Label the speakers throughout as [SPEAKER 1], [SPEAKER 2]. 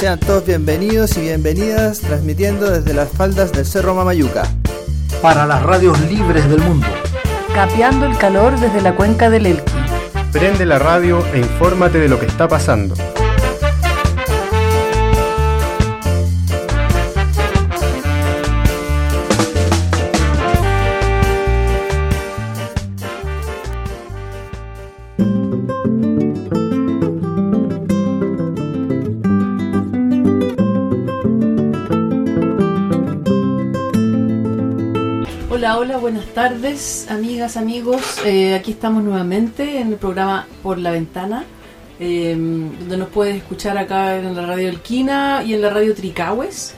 [SPEAKER 1] Sean todos bienvenidos y bienvenidas transmitiendo desde las faldas del Cerro Mamayuca.
[SPEAKER 2] Para las radios libres del mundo.
[SPEAKER 3] Capeando el calor desde la cuenca del Elqui.
[SPEAKER 4] Prende la radio e infórmate de lo que está pasando.
[SPEAKER 3] Buenas tardes, amigas, amigos. Eh, aquí estamos nuevamente en el programa Por la Ventana, eh, donde nos puedes escuchar acá en la radio Elquina y en la radio Tricahues.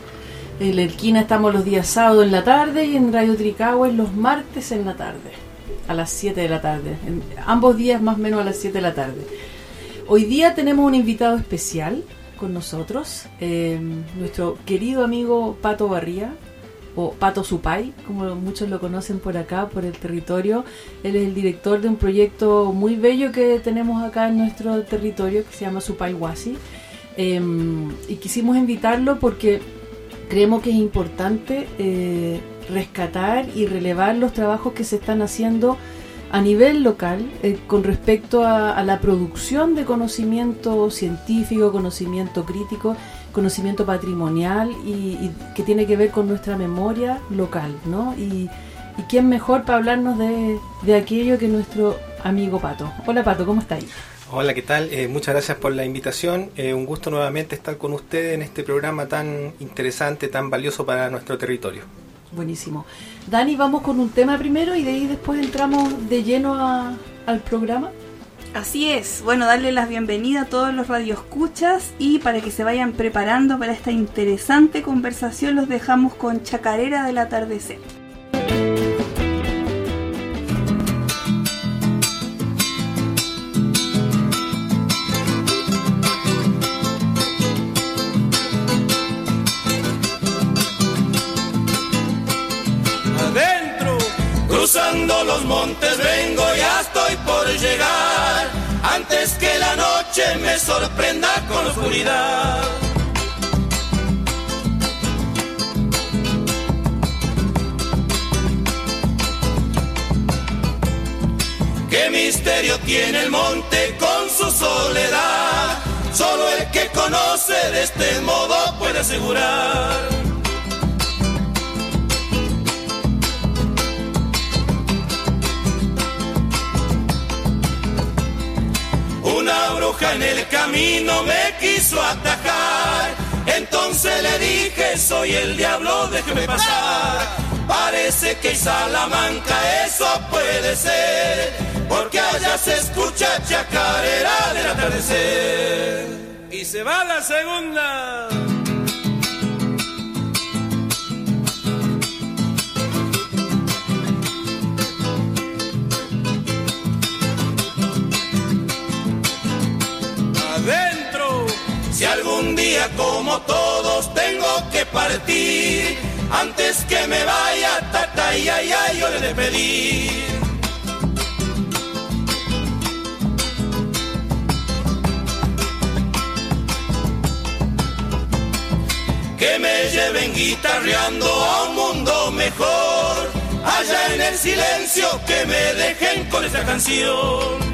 [SPEAKER 3] En la Elquina estamos los días sábados en la tarde y en radio Tricahues los martes en la tarde, a las 7 de la tarde. Ambos días más o menos a las 7 de la tarde. Hoy día tenemos un invitado especial con nosotros, eh, nuestro querido amigo Pato Barría, o Pato Supay, como muchos lo conocen por acá, por el territorio. Él es el director de un proyecto muy bello que tenemos acá en nuestro territorio que se llama Supay Wasi. Eh, y quisimos invitarlo porque creemos que es importante eh, rescatar y relevar los trabajos que se están haciendo a nivel local eh, con respecto a la producción de conocimiento científico, conocimiento crítico conocimiento patrimonial y, y, que tiene que ver con nuestra memoria local, ¿no? Y, y quién mejor para hablarnos de, de, aquello que nuestro amigo Pato. Hola Pato, ¿cómo estáis?
[SPEAKER 5] Hola, ¿qué tal? Eh, muchas gracias por la invitación. Eh, un gusto nuevamente estar con ustedes en este programa tan interesante, tan valioso para nuestro territorio.
[SPEAKER 3] Buenísimo. Dani, vamos con un tema primero y de ahí después entramos de lleno a, al programa.
[SPEAKER 6] Así es, bueno, darle la bienvenida a todos los radioescuchas y para que se vayan preparando para esta interesante conversación los dejamos con Chacarera del Atardecer.
[SPEAKER 7] Que la noche me sorprenda con oscuridad. ¿Qué misterio tiene el monte con su soledad? Solo el que conoce de este modo puede asegurar. Una bruja en el camino me quiso atacar. Entonces le dije, soy el diablo, déjeme pasar. Parece que Salamanca eso puede ser, porque allá se escucha chacarera del atardecer. Y se va la segunda. Adentro. Si algún día como todos tengo que partir, antes que me vaya, tata y ay, ay, yo le de pedir. Que me lleven guitarreando a un mundo mejor, allá en el silencio que me dejen con esta canción.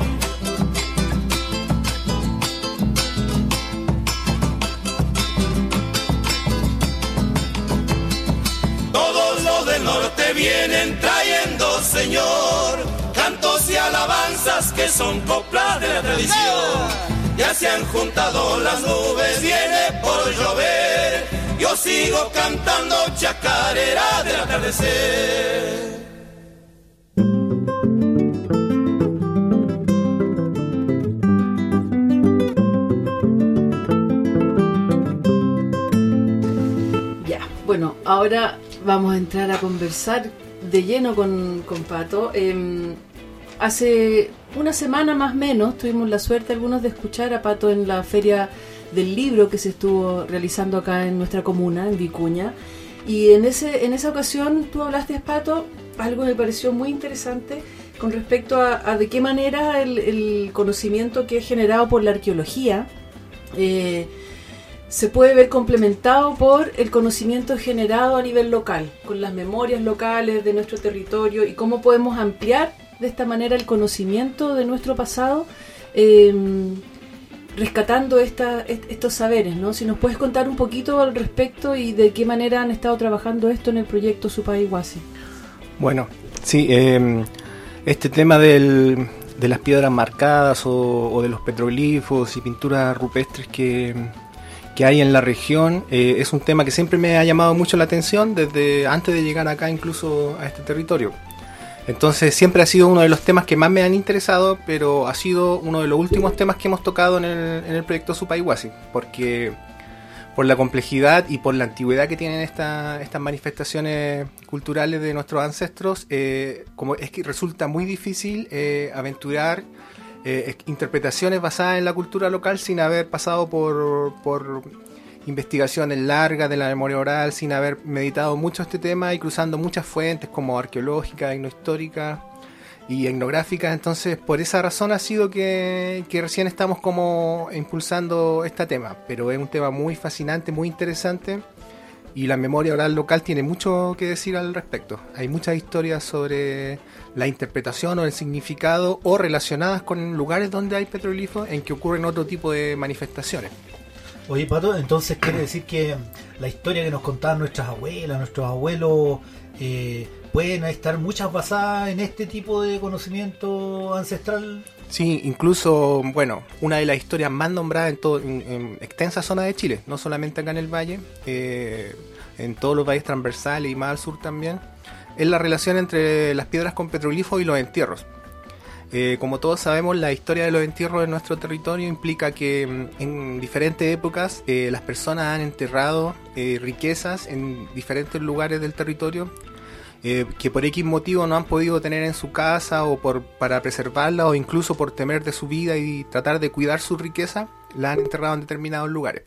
[SPEAKER 7] Del norte vienen trayendo, Señor, cantos y alabanzas que son coplas de la tradición. Ya se han juntado las nubes, viene por llover. Yo sigo cantando chacarera del atardecer.
[SPEAKER 3] Ya, bueno, ahora vamos a entrar a conversar de lleno con, con Pato. Eh, hace una semana más o menos tuvimos la suerte algunos de escuchar a Pato en la feria del libro que se estuvo realizando acá en nuestra comuna, en Vicuña. Y en, ese, en esa ocasión tú hablaste, Pato, algo me pareció muy interesante con respecto a, de qué manera el, el, conocimiento que es generado por la arqueología eh, se puede ver complementado por el conocimiento generado a nivel local, con las memorias locales de nuestro territorio y cómo podemos ampliar de esta manera el conocimiento de nuestro pasado, eh, rescatando esta, estos saberes, ¿no? Si nos puedes contar un poquito al respecto y de qué manera han estado trabajando esto en el proyecto Supaiguasi.
[SPEAKER 5] Bueno, sí, eh, este tema del, de las piedras marcadas o de los petroglifos y pinturas rupestres que que hay en la región eh, es un tema que siempre me ha llamado mucho la atención desde antes de llegar acá incluso a este territorio. Entonces siempre ha sido uno de los temas que más me han interesado, pero ha sido uno de los últimos temas que hemos tocado en el, en el proyecto Supaihuasi, porque por la complejidad y por la antigüedad que tienen esta, estas manifestaciones culturales de nuestros ancestros, eh, como es que resulta muy difícil eh, aventurar eh, interpretaciones basadas en la cultura local sin haber pasado por, por investigaciones largas de la memoria oral, sin haber meditado mucho este tema y cruzando muchas fuentes como arqueológicas, etnohistóricas y etnográficas. Entonces, por esa razón ha sido que, que recién estamos como impulsando este tema. Pero es un tema muy fascinante, muy interesante y la memoria oral local tiene mucho que decir al respecto. Hay muchas historias sobre la interpretación o el significado o relacionadas con lugares donde hay petroglifos en que ocurren otro tipo de manifestaciones.
[SPEAKER 2] Oye, Pato, entonces quiere decir que la historia que nos contaban nuestras abuelas, nuestros abuelos, eh, pueden estar muchas basadas en este tipo de conocimiento ancestral.
[SPEAKER 5] Sí, incluso, bueno, una de las historias más nombradas en, todo, en, extensa zona de Chile, no solamente acá en el valle, eh, en todos los valles transversales y más al sur también, es la relación entre las piedras con petroglifos y los entierros. Eh, como todos sabemos, la historia de los entierros en nuestro territorio implica que mm, en diferentes épocas eh, las personas han enterrado riquezas en diferentes lugares del territorio eh, que por X motivo no han podido tener en su casa o por, para preservarla o incluso por temer de su vida y tratar de cuidar su riqueza, la han enterrado en determinados lugares.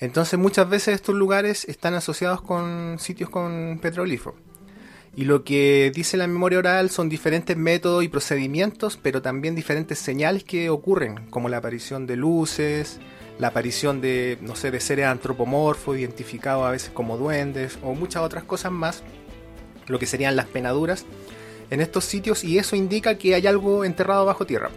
[SPEAKER 5] Entonces muchas veces estos lugares están asociados con sitios con petroglifos. Y lo que dice la memoria oral son diferentes métodos y procedimientos, pero también diferentes señales que ocurren, como la aparición de luces, la aparición de, no sé, de seres antropomorfos identificados a veces como duendes o muchas otras cosas más lo que serían las penaduras, en estos sitios y eso indica que hay algo enterrado bajo tierra.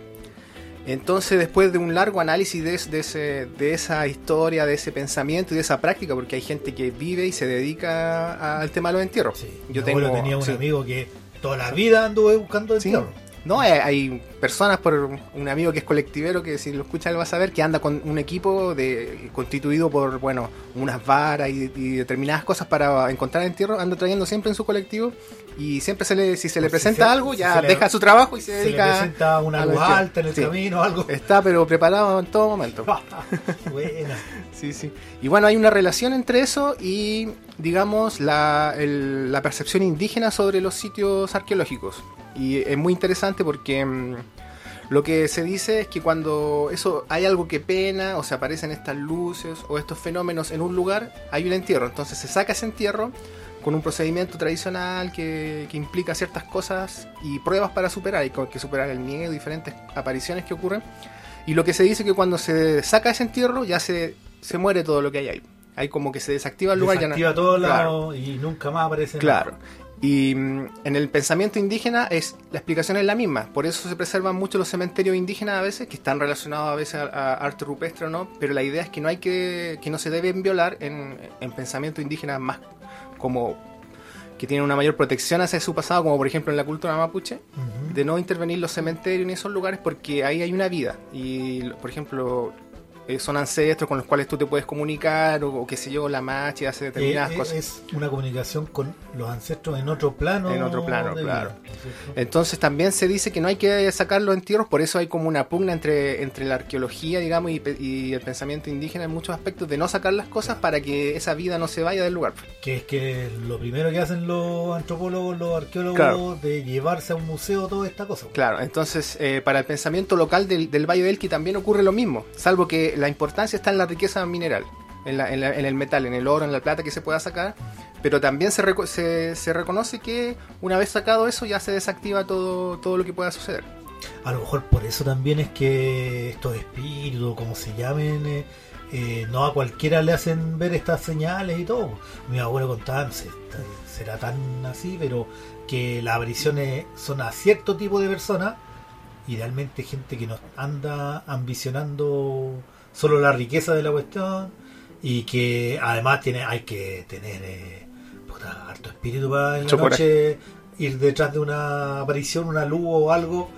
[SPEAKER 5] Entonces, después de un largo análisis de, ese, de esa historia, de ese pensamiento y de esa práctica, porque hay gente que vive y se dedica al tema de los entierros.
[SPEAKER 2] Yo tengo, tenía un amigo que toda la vida anduve buscando entierros.
[SPEAKER 5] No, hay, personas por un amigo que es colectivero que si lo escucha él va a saber que anda con un equipo de constituido por bueno unas varas y, determinadas cosas para encontrar entierro, anda trayendo siempre en su colectivo y siempre se le si se le presenta algo ya deja su trabajo y se, dedica
[SPEAKER 2] se le presenta una alta en el camino algo.
[SPEAKER 5] Está pero preparado en todo momento.
[SPEAKER 2] Buena.
[SPEAKER 5] sí, sí. Y bueno, hay una relación entre eso y digamos la, la percepción indígena sobre los sitios arqueológicos. Y es muy interesante porque mm, lo que se dice es que cuando eso hay algo que pena o se aparecen estas luces o estos fenómenos en un lugar, hay un entierro. Entonces se saca ese entierro con un procedimiento tradicional que, implica ciertas cosas y pruebas para superar. Hay que superar el miedo, diferentes apariciones que ocurren. Y lo que se dice es que cuando se saca ese entierro ya se, se muere todo lo que hay ahí. Hay como que se desactiva el lugar.
[SPEAKER 2] Desactiva ya todo lado y nunca más aparece
[SPEAKER 5] Claro. Y mm, en el pensamiento indígena es la explicación es la misma, por eso se preservan mucho los cementerios indígenas a veces, que están relacionados a veces a, arte rupestre o no, pero la idea es que no hay que, que no se deben violar en, en pensamiento indígena más como que tienen una mayor protección hacia su pasado, como por ejemplo en la cultura mapuche, de no intervenir los cementerios en esos lugares porque ahí hay una vida. Y por ejemplo, eh, son ancestros con los cuales tú te puedes comunicar o, qué sé yo, la machi hace determinadas
[SPEAKER 2] eh,
[SPEAKER 5] cosas.
[SPEAKER 2] Es una comunicación con los ancestros en otro plano.
[SPEAKER 5] En otro plano, claro. Entonces también se dice que no hay que sacar los entierros, por eso hay como una pugna entre, entre la arqueología, digamos, y, el pensamiento indígena en muchos aspectos de no sacar las cosas para que esa vida no se vaya del lugar.
[SPEAKER 2] Que es que lo primero que hacen los antropólogos, los arqueólogos, de llevarse a un museo toda esta cosa.
[SPEAKER 5] Claro, entonces eh, para el pensamiento local del, del Valle del Elqui también ocurre lo mismo, salvo que la importancia está en la riqueza mineral, en, el metal, en el oro, en la plata que se pueda sacar, pero también se, reconoce que una vez sacado eso ya se desactiva todo, todo lo que pueda suceder.
[SPEAKER 2] A lo mejor por eso también es que estos espíritus, como se llamen, eh, eh, no a cualquiera le hacen ver estas señales y todo. Mi abuelo contaba, no será tan así, pero que las apariciones son a cierto tipo de personas, idealmente gente que no anda ambicionando solo la riqueza de la cuestión y que además tiene hay que tener eh, puta, harto espíritu para en la noche ir detrás de una aparición, una luz o algo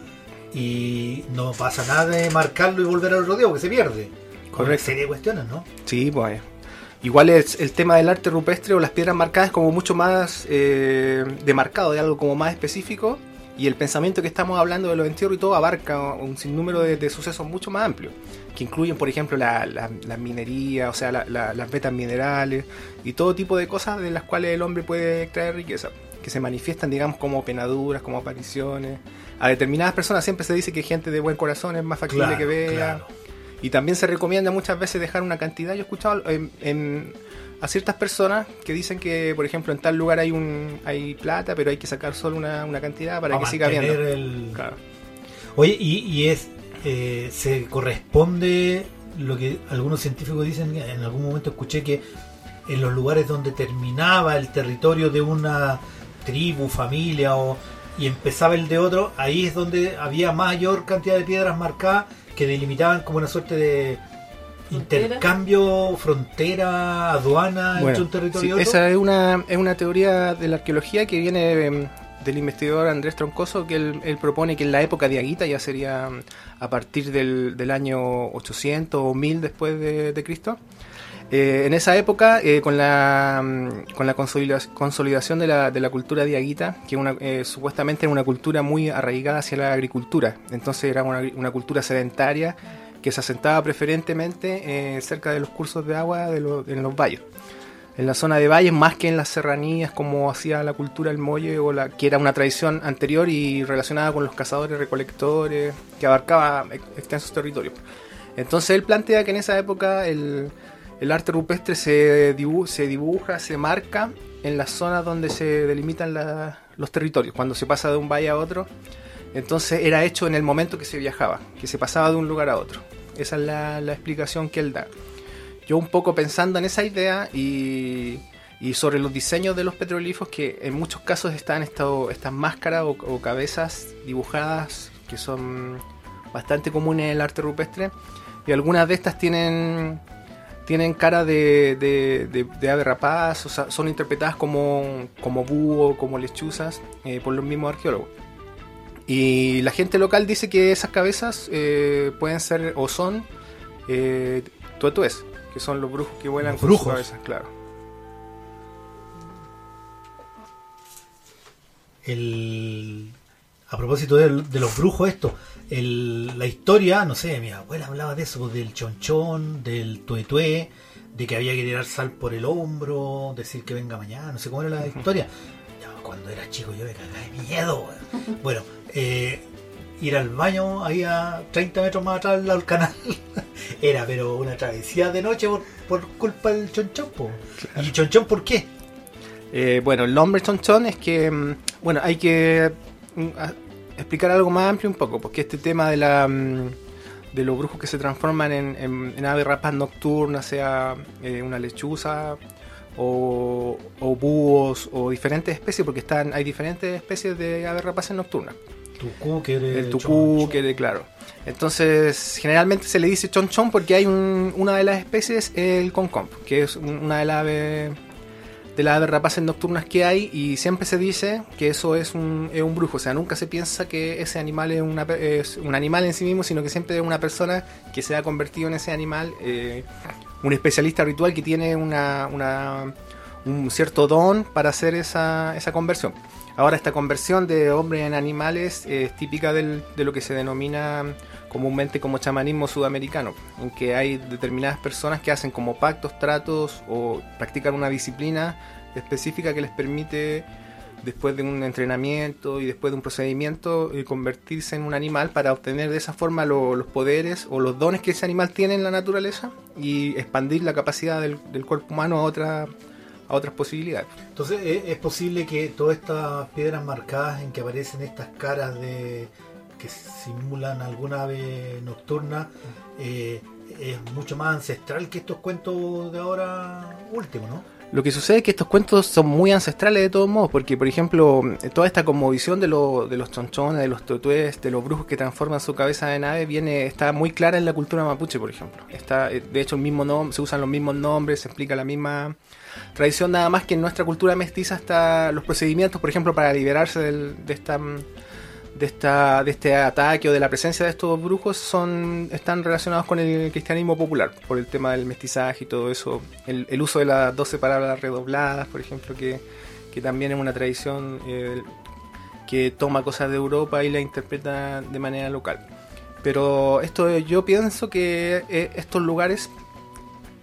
[SPEAKER 2] y no pasa nada de marcarlo y volver al otro día porque se pierde. Con una serie de cuestiones, ¿no?
[SPEAKER 5] Sí, pues. Igual es el tema del arte rupestre o las piedras marcadas es como mucho más eh, demarcado, de algo como más específico. Y el pensamiento que estamos hablando de los entierros y todo abarca un sinnúmero de, de sucesos mucho más amplios, que incluyen, por ejemplo, la, la- la minería, o sea, la- la- las vetas minerales y todo tipo de cosas de las cuales el hombre puede extraer riqueza, que se manifiestan, digamos, como penaduras, como apariciones. A determinadas personas siempre se dice que gente de buen corazón es más factible
[SPEAKER 2] Claro,
[SPEAKER 5] que vea.
[SPEAKER 2] claro.
[SPEAKER 5] Y también se recomienda muchas veces dejar una cantidad. Yo he escuchado en- en- a ciertas personas que dicen que, por ejemplo, en tal lugar hay un hay plata, pero hay que sacar solo una, una cantidad para, que siga habiendo.
[SPEAKER 2] el-
[SPEAKER 5] Claro.
[SPEAKER 2] Oye, y, y es eh, se corresponde lo que algunos científicos dicen, en algún momento escuché que en los lugares donde terminaba el territorio de una tribu, familia o, y empezaba el de otro, ahí es donde había mayor cantidad de piedras marcadas que delimitaban como una suerte de
[SPEAKER 3] Frontera.
[SPEAKER 2] intercambio, frontera, aduana entre
[SPEAKER 5] Bueno,
[SPEAKER 2] un territorio
[SPEAKER 5] sí,
[SPEAKER 2] y otro.
[SPEAKER 5] esa es una, es una teoría de la arqueología que viene em, del investigador Andrés Troncoso, que él, él propone que en la época de Aguita, ya sería mm, a partir del, del año 800 o 1000 después de, de Cristo, eh, en esa época, eh, con la, mm, con la consolida- consolidación de la, de la cultura diaguita, que una, eh, supuestamente era una cultura muy arraigada hacia la agricultura, entonces era una, una cultura sedentaria que se asentaba preferentemente eh, cerca de los cursos de agua de en los valles. En la zona de valles, más que en las serranías, como hacía la cultura del molle, o la, que era una tradición anterior y relacionada con los cazadores, recolectores, que abarcaba ex- extensos territorios. Entonces él plantea que en esa época el, arte rupestre se, dibu- se dibuja, se marca en las zonas donde se delimitan los territorios, cuando se pasa de un valle a otro. Entonces era hecho en el momento que se viajaba, que se pasaba de un lugar a otro. Esa es la, la explicación que él da. Yo un poco pensando en esa idea y, y sobre los diseños de los petroglifos, que en muchos casos están estas máscaras o, o cabezas dibujadas que son bastante comunes en el arte rupestre y algunas de estas tienen tienen cara de, de, de- de ave rapaz, o sea, son interpretadas como, como búho, como lechuzas eh, por los mismos arqueólogos. Y la gente local dice que esas cabezas eh, pueden ser o son eh, tuetués, que son los brujos que vuelan
[SPEAKER 2] Los
[SPEAKER 5] con
[SPEAKER 2] brujos.
[SPEAKER 5] sus cabezas, claro.
[SPEAKER 2] el a propósito de, de los brujos esto el- la historia no sé mi abuela hablaba de eso pues, del chonchón del tuetué de que había que tirar sal por el hombro decir que venga mañana no sé cómo era la historia cuando era chico yo me cagaba de miedo weón. bueno eh, ir al baño ahí a 30 metros más atrás al canal era pero una travesía de noche por, por culpa del chonchón y chonchón por qué
[SPEAKER 5] Eh, bueno, el nombre chonchón es que, mm, bueno, hay que mm, explicar algo más amplio un poco, porque este tema de la mm, de los brujos que se transforman en, en, en aves rapas nocturnas, sea eh, una lechuza o, o búhos o diferentes especies, porque están hay diferentes especies de aves rapaces nocturnas.
[SPEAKER 2] tucú
[SPEAKER 5] El tucú, que de claro. Entonces, generalmente se le dice chonchón porque hay un- una de las especies, el concomp, que es un- una de las aves de las aves rapaces nocturnas que hay y siempre se dice que eso es un, es un brujo, o sea, nunca se piensa que ese animal es, una es un animal en sí mismo, sino que siempre es una persona que se ha convertido en ese animal, eh, un especialista ritual que tiene una, una- un cierto don para hacer esa, esa conversión. Ahora, esta conversión de hombres en animales es típica del- de lo que se denomina comúnmente como chamanismo sudamericano, en que hay determinadas personas que hacen como pactos, tratos o practican una disciplina específica que les permite, después de un entrenamiento y después de un procedimiento, eh, convertirse en un animal para obtener de esa forma lo- los poderes o los dones que ese animal tiene en la naturaleza y expandir la capacidad del, del cuerpo humano a, otra, a otras posibilidades.
[SPEAKER 2] Entonces, ¿es, posible que todas estas piedras marcadas en que aparecen estas caras de que simulan alguna ave nocturna eh, es mucho más ancestral que estos cuentos de ahora últimos, ¿no?
[SPEAKER 5] Lo que sucede es que estos cuentos son muy ancestrales de todos modos, porque por ejemplo, toda esta conmovisión de, lo- de los chonchones, de los tutués, de los brujos que transforman su cabeza de nave, viene, está muy clara en la cultura mapuche, por ejemplo. Está, eh, de hecho, el mismo nom- se usan los mismos nombres, se explica la misma tradición, nada más que en nuestra cultura mestiza está los procedimientos, por ejemplo, para liberarse del- de esta mm, de esta de este ataque o de la presencia de estos brujos son están relacionados con el cristianismo popular por el tema del mestizaje y todo eso el, el uso de las 12 palabras redobladas por ejemplo que, que también es una tradición eh, que toma cosas de Europa y la interpreta de manera local. Pero esto yo pienso que eh, estos lugares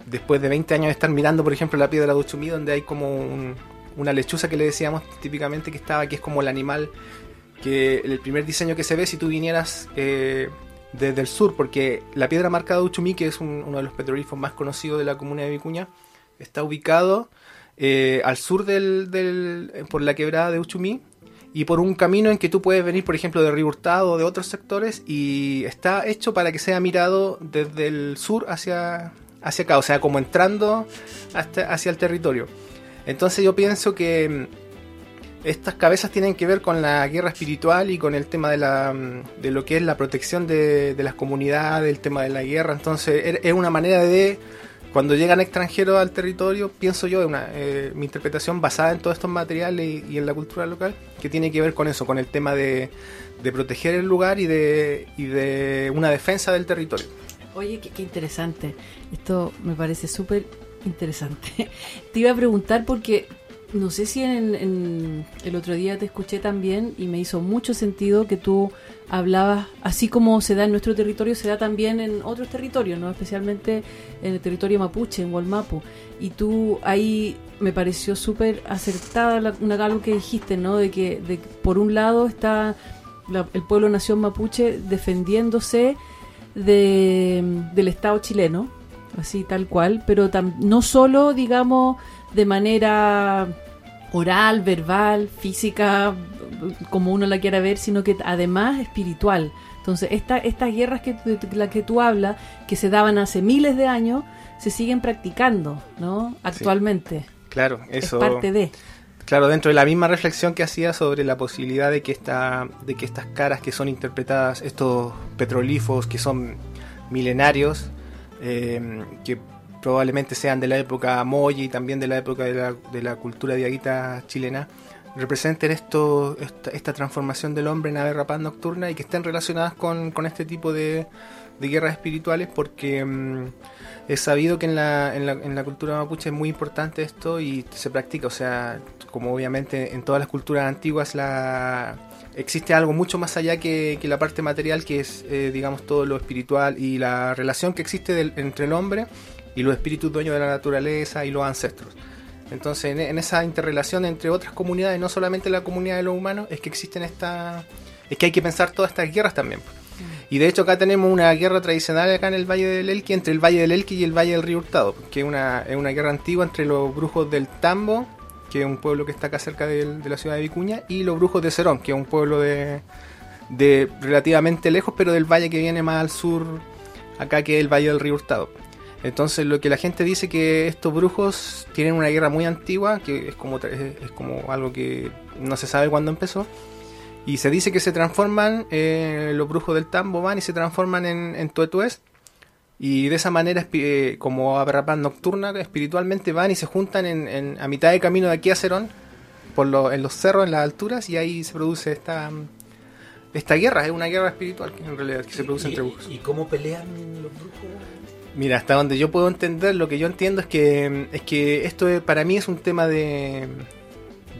[SPEAKER 5] después de 20 años de estar mirando por ejemplo la piedra de Uchumí donde hay como un- una lechuza que le decíamos típicamente que estaba que es como el animal que el primer diseño que se ve si tú vinieras eh, desde el sur, porque la piedra marcada de Uchumí, que es un- uno de los petroglifos más conocidos de la comuna de Vicuña, está ubicado eh, al sur del, del- por la quebrada de Uchumí y por un camino en que tú puedes venir, por ejemplo, de Río Hurtado o de otros sectores y está hecho para que sea mirado desde el sur hacia, hacia acá, o sea, como entrando hasta, hacia el territorio. Entonces yo pienso que mm, estas cabezas tienen que ver con la guerra espiritual y con el tema de, la, mm, de lo que es la protección de, de las comunidades, el tema de la guerra. Entonces er- es una manera de, cuando llegan extranjeros al territorio, pienso yo, una, eh, mi interpretación basada en todos estos materiales y, en la cultura local, que tiene que ver con eso, con el tema de, de proteger el lugar y de, y de una defensa del territorio.
[SPEAKER 3] Oye, qué, qué interesante. Esto me parece súper interesante. Te iba a preguntar porque no sé si en, en- el otro día te escuché también y me hizo mucho sentido que tú hablabas, así como se da en nuestro territorio, se da también en otros territorios, ¿no? especialmente en el territorio mapuche, en Walmapu. Y tú ahí me pareció súper acertada una algo que dijiste, ¿no? De que, de por un lado está la- el pueblo nación mapuche defendiéndose de, del Estado chileno, así tal cual, pero no solo, digamos, de manera oral, verbal, física, como uno la quiera ver, sino que además espiritual. Entonces, esta, estas guerras que de las que tú hablas, que se daban hace miles de años, se siguen practicando, ¿no? Actualmente.
[SPEAKER 5] Claro, eso.
[SPEAKER 3] Es parte de.
[SPEAKER 5] Claro, dentro de la misma reflexión que hacía sobre la posibilidad de que esta, de que estas caras que son interpretadas, estos petrolifos que son milenarios, eh, que probablemente sean de la época Moyi y también de la época de la, de la cultura diaguita chilena, representen esto, esta, esta transformación del hombre en ave rapaz nocturna y que estén relacionadas con, con este tipo de, de guerras espirituales porque mm, es sabido que en la, en, la, en la cultura mapuche es muy importante esto y se practica, o sea, como obviamente en todas las culturas antiguas la existe algo mucho más allá que, que la parte material que es eh, digamos todo lo espiritual y la relación que existe del- entre el hombre y los espíritus dueños de la naturaleza y los ancestros. Entonces, en, en esa interrelación entre otras comunidades, no solamente la comunidad de los humanos, es que existen esta. es que hay que pensar todas estas guerras también. Y de hecho, acá tenemos una guerra tradicional acá en el Valle del Elqui, entre el Valle del Elqui y el Valle del Río Hurtado, que es una, es una guerra antigua entre los brujos del Tambo, que es un pueblo que está acá cerca del- de, la ciudad de Vicuña, y los brujos de Cerón, que es un pueblo de, de relativamente lejos, pero del valle que viene más al sur, acá que es el Valle del Río Hurtado. Entonces lo que la gente dice que estos brujos tienen una guerra muy antigua, que es como, es, como algo que no se sabe cuándo empezó. Y se dice que se transforman, eh, los brujos del tambo van y se transforman en, en tuetués. Y de esa manera, eh, como aberrapaz nocturna, espiritualmente van y se juntan en, en- a mitad de camino de aquí a Cerón, por lo- en los cerros, en las alturas, y ahí se produce esta, esta guerra. Es una guerra espiritual que en realidad que se produce
[SPEAKER 2] ¿Y,
[SPEAKER 5] entre brujos.
[SPEAKER 2] ¿Y cómo pelean los brujos?
[SPEAKER 5] Mira, hasta donde yo puedo entender, lo que yo entiendo es que es que esto es- para mí es un tema de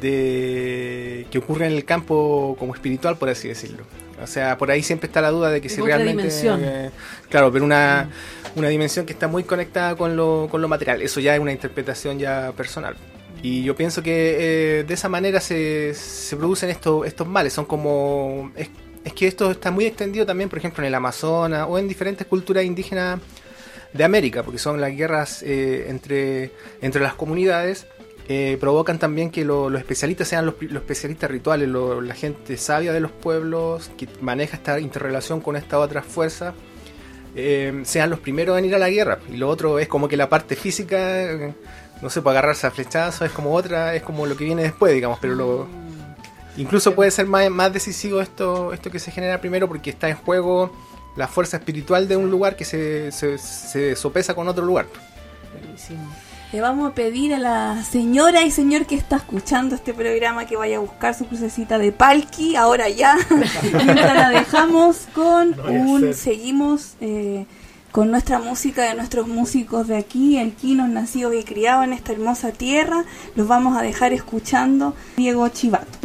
[SPEAKER 5] de que ocurre en el campo como espiritual, por así decirlo. O sea, por ahí siempre está la duda de que si
[SPEAKER 3] otra
[SPEAKER 5] realmente
[SPEAKER 3] dimensión.
[SPEAKER 5] eh, claro, pero una una dimensión que está muy conectada con lo con lo material. Eso ya es una interpretación ya personal. Y yo pienso que eh, de esa manera se, se producen estos estos males. Son como es, es que esto está muy extendido también, por ejemplo, en el Amazonas o en diferentes culturas indígenas de América, porque son las guerras eh, entre, entre las comunidades, eh, provocan también que lo- los especialistas sean los, los especialistas rituales, lo- la gente sabia de los pueblos, que maneja esta interrelación con esta otra fuerza, eh, sean los primeros en ir a la guerra. Y lo otro es como que la parte física, eh, no sé, puede agarrarse a flechazos, es como otra, es como lo que viene después, digamos, pero lo... Incluso puede ser más, más decisivo esto, esto que se genera primero porque está en juego la fuerza espiritual de un lugar que se, se, se sopesa con otro lugar.
[SPEAKER 3] Buenísimo.
[SPEAKER 8] Le vamos a pedir a la señora y señor que está escuchando este programa que vaya a buscar su crucecita de Palki, ahora ya. Mientras la dejamos con
[SPEAKER 2] No
[SPEAKER 8] un... Seguimos eh, con nuestra música de nuestros músicos de aquí, alquinos nacidos y criados en esta hermosa tierra. Los vamos a dejar escuchando Diego Chivato.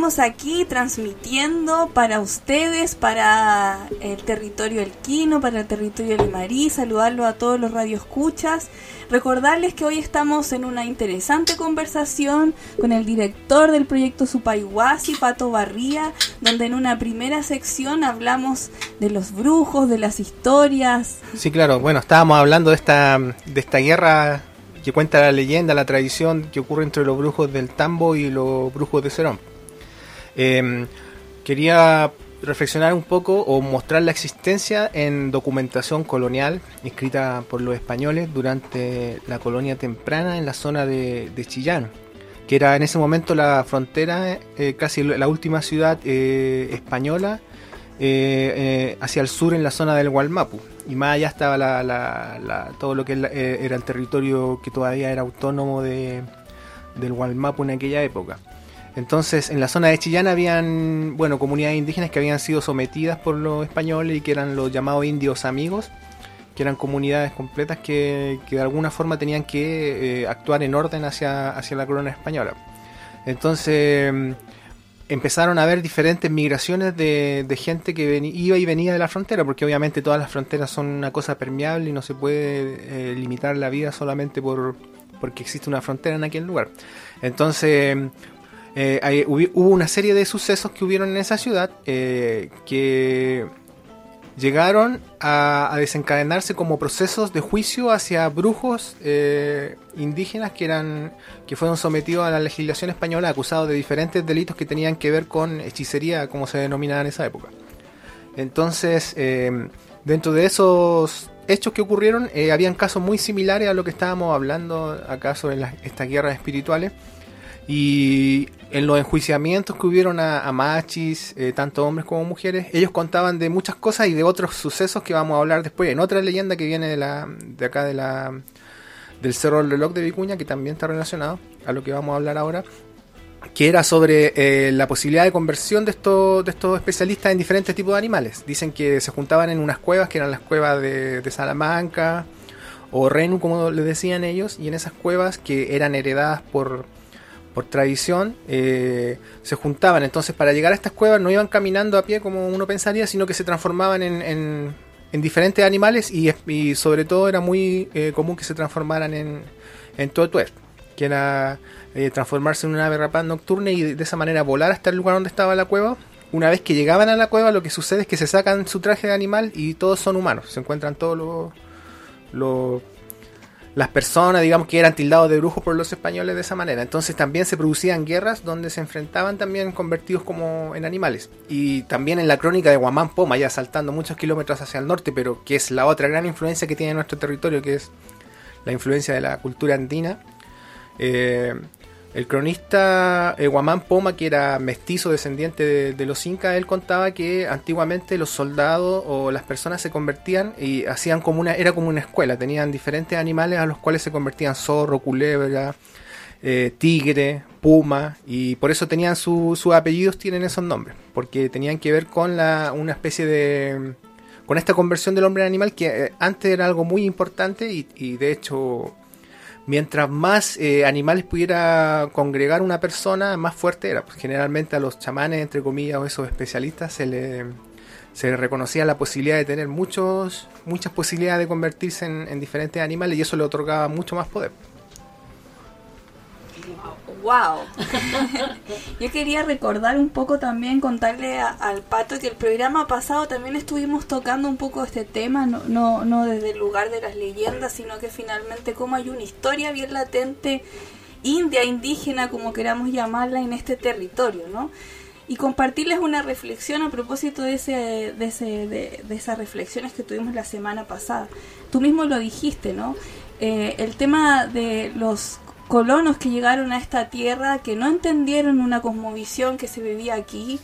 [SPEAKER 6] Seguimos aquí transmitiendo para ustedes, para el territorio Elquino, para el territorio Limarí, saludarlo a todos los radioescuchas. Recordarles que hoy estamos en una interesante conversación con el director del proyecto Supayhuasi, Pato Barría, donde en una primera sección hablamos de los brujos, de las historias.
[SPEAKER 5] Sí, claro, bueno, estábamos hablando de esta, de esta guerra que cuenta la leyenda, la tradición que ocurre entre los brujos del Tambo y los brujos de Cerón. Eh, quería reflexionar un poco o mostrar la existencia en documentación colonial escrita por los españoles durante la colonia temprana en la zona de, de Chillán, que era en ese momento la frontera, eh, casi la última ciudad eh, española eh, hacia el sur en la zona del Gualmapu. Y más allá estaba la, la- la- todo lo que era el territorio que todavía era autónomo de, del Gualmapu en aquella época. Entonces, en la zona de Chillán habían, bueno, comunidades indígenas que habían sido sometidas por los españoles y que eran los llamados indios amigos, que eran comunidades completas que, que de alguna forma tenían que eh, actuar en orden hacia, hacia la corona española. Entonces, mm, empezaron a haber diferentes migraciones de, de gente que iba y venía de la frontera, porque obviamente todas las fronteras son una cosa permeable y no se puede eh, limitar la vida solamente por porque existe una frontera en aquel lugar. Entonces, eh, hubo una serie de sucesos que hubieron en esa ciudad eh, que llegaron a, desencadenarse como procesos de juicio hacia brujos eh, indígenas que eran que fueron sometidos a la legislación española acusados de diferentes delitos que tenían que ver con hechicería como se denominaba en esa época. Entonces dentro de esos hechos que ocurrieron habían casos muy similares a lo que estábamos hablando acá sobre las- estas guerras espirituales. Y en los enjuiciamientos que hubieron a, machis, eh, tanto hombres como mujeres, ellos contaban de muchas cosas y de otros sucesos que vamos a hablar después. En otra leyenda que viene de, la, de acá de la, del Cerro del Reloj de Vicuña, que también está relacionado a lo que vamos a hablar ahora, que era sobre eh, la posibilidad de conversión de estos, de estos especialistas en diferentes tipos de animales. Dicen que se juntaban en unas cuevas, que eran las cuevas de, de Salamanca o Renu, como le decían ellos, y en esas cuevas que eran heredadas por, por tradición, eh, se juntaban. Entonces, para llegar a estas cuevas no iban caminando a pie como uno pensaría, sino que se transformaban en, en- en diferentes animales y, y sobre todo era muy eh, común que se transformaran en, en tuetuer, que era eh, transformarse en una ave rapaz nocturna y de, de esa manera volar hasta el lugar donde estaba la cueva. Una vez que llegaban a la cueva, lo que sucede es que se sacan su traje de animal y todos son humanos. Se encuentran todos los, los las personas, digamos, que eran tildados de brujos por los españoles de esa manera. Entonces también se producían guerras donde se enfrentaban también convertidos como en animales. Y también en la crónica de Guamán Poma, ya saltando muchos kilómetros hacia el norte, pero que es la otra gran influencia que tiene nuestro territorio, que es la influencia de la cultura andina. Eh, el cronista eh, Guamán Poma, que era mestizo descendiente de, los incas, él contaba que antiguamente los soldados o las personas se convertían y hacían como una, era como una escuela, tenían diferentes animales a los cuales se convertían zorro, culebra, eh, tigre, puma, y por eso tenían su- sus apellidos, tienen esos nombres, porque tenían que ver con la, una especie de con esta conversión del hombre en animal que eh, antes era algo muy importante y, y de hecho mientras más eh, animales pudiera congregar una persona, más fuerte era. Pues generalmente a los chamanes, entre comillas, o esos especialistas, se le, reconocía la posibilidad de tener muchos, muchas posibilidades de convertirse en diferentes animales y eso le otorgaba mucho más poder.
[SPEAKER 6] ¡Wow! Yo quería recordar un poco también, contarle al Pato que el programa pasado también estuvimos tocando un poco este tema, no, no, no desde el lugar de las leyendas, sino que finalmente cómo hay una historia bien latente, india, indígena, como queramos llamarla, en este territorio, ¿no? Y compartirles una reflexión a propósito de, ese, de, ese, de, de esas reflexiones que tuvimos la semana pasada. Tú mismo lo dijiste, ¿no? Eh, el tema de los colonos que llegaron a esta tierra que no entendieron una cosmovisión que se vivía aquí,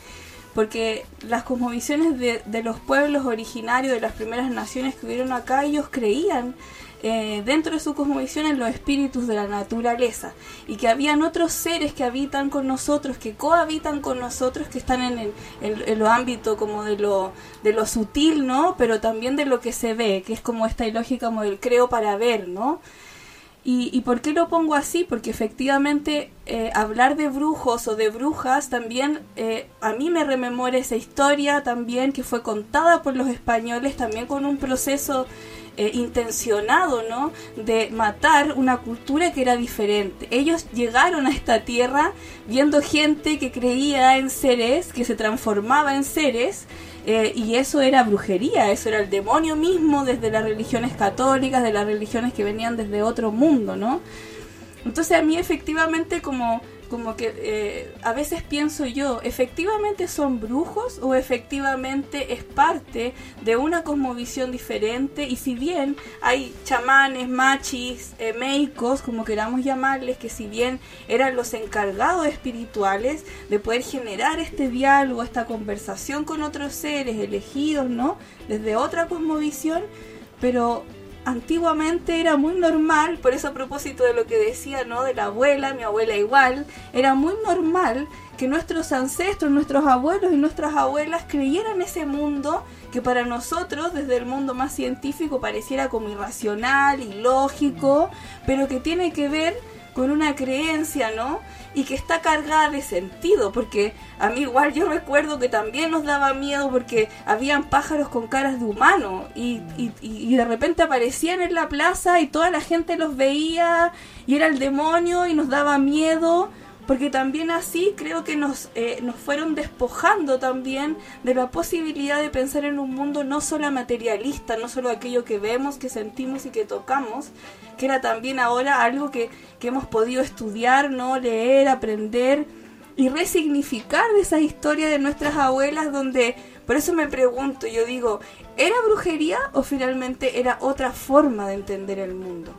[SPEAKER 6] porque las cosmovisiones de, de los pueblos originarios de las primeras naciones que hubieron acá, ellos creían eh, dentro de su cosmovisión en los espíritus de la naturaleza y que habían otros seres que habitan con nosotros, que cohabitan con nosotros, que están en el, en, ámbito como de lo, de lo sutil, ¿no? Pero también de lo que se ve, que es como esta lógica como del creo para ver, ¿no? ¿Y, y por qué lo pongo así? Porque efectivamente eh, hablar de brujos o de brujas también eh, a mí me rememora esa historia también que fue contada por los españoles también con un proceso eh, intencionado, ¿no? De matar una cultura que era diferente. Ellos llegaron a esta tierra viendo gente que creía en seres, que se transformaba en seres, eh, y eso era brujería, eso era el demonio mismo desde las religiones católicas, de las religiones que venían desde otro mundo, ¿no? Entonces a mí efectivamente como como que eh, a veces pienso yo, ¿efectivamente son brujos o efectivamente es parte de una cosmovisión diferente? Y si bien hay chamanes, machis, eh, meicos, como queramos llamarles, que si bien eran los encargados espirituales de poder generar este diálogo, esta conversación con otros seres elegidos, ¿no? Desde otra cosmovisión, pero antiguamente era muy normal, por eso a propósito de lo que decía, ¿no? De la abuela, mi abuela igual, era muy normal que nuestros ancestros, nuestros abuelos y nuestras abuelas creyeran ese mundo que para nosotros, desde el mundo más científico, pareciera como irracional, ilógico, pero que tiene que ver con una creencia, ¿no? Y que está cargada de sentido, porque a mí igual yo recuerdo que también nos daba miedo porque habían pájaros con caras de humano y, y, y de repente aparecían en la plaza y toda la gente los veía y era el demonio y nos daba miedo porque también así creo que nos, eh, nos fueron despojando también de la posibilidad de pensar en un mundo no solo materialista, no solo aquello que vemos, que sentimos y que tocamos, que era también ahora algo que, que hemos podido estudiar, no leer, aprender y resignificar de esa historia de nuestras abuelas donde, por eso me pregunto, yo digo, ¿era brujería o finalmente era otra forma de entender el mundo?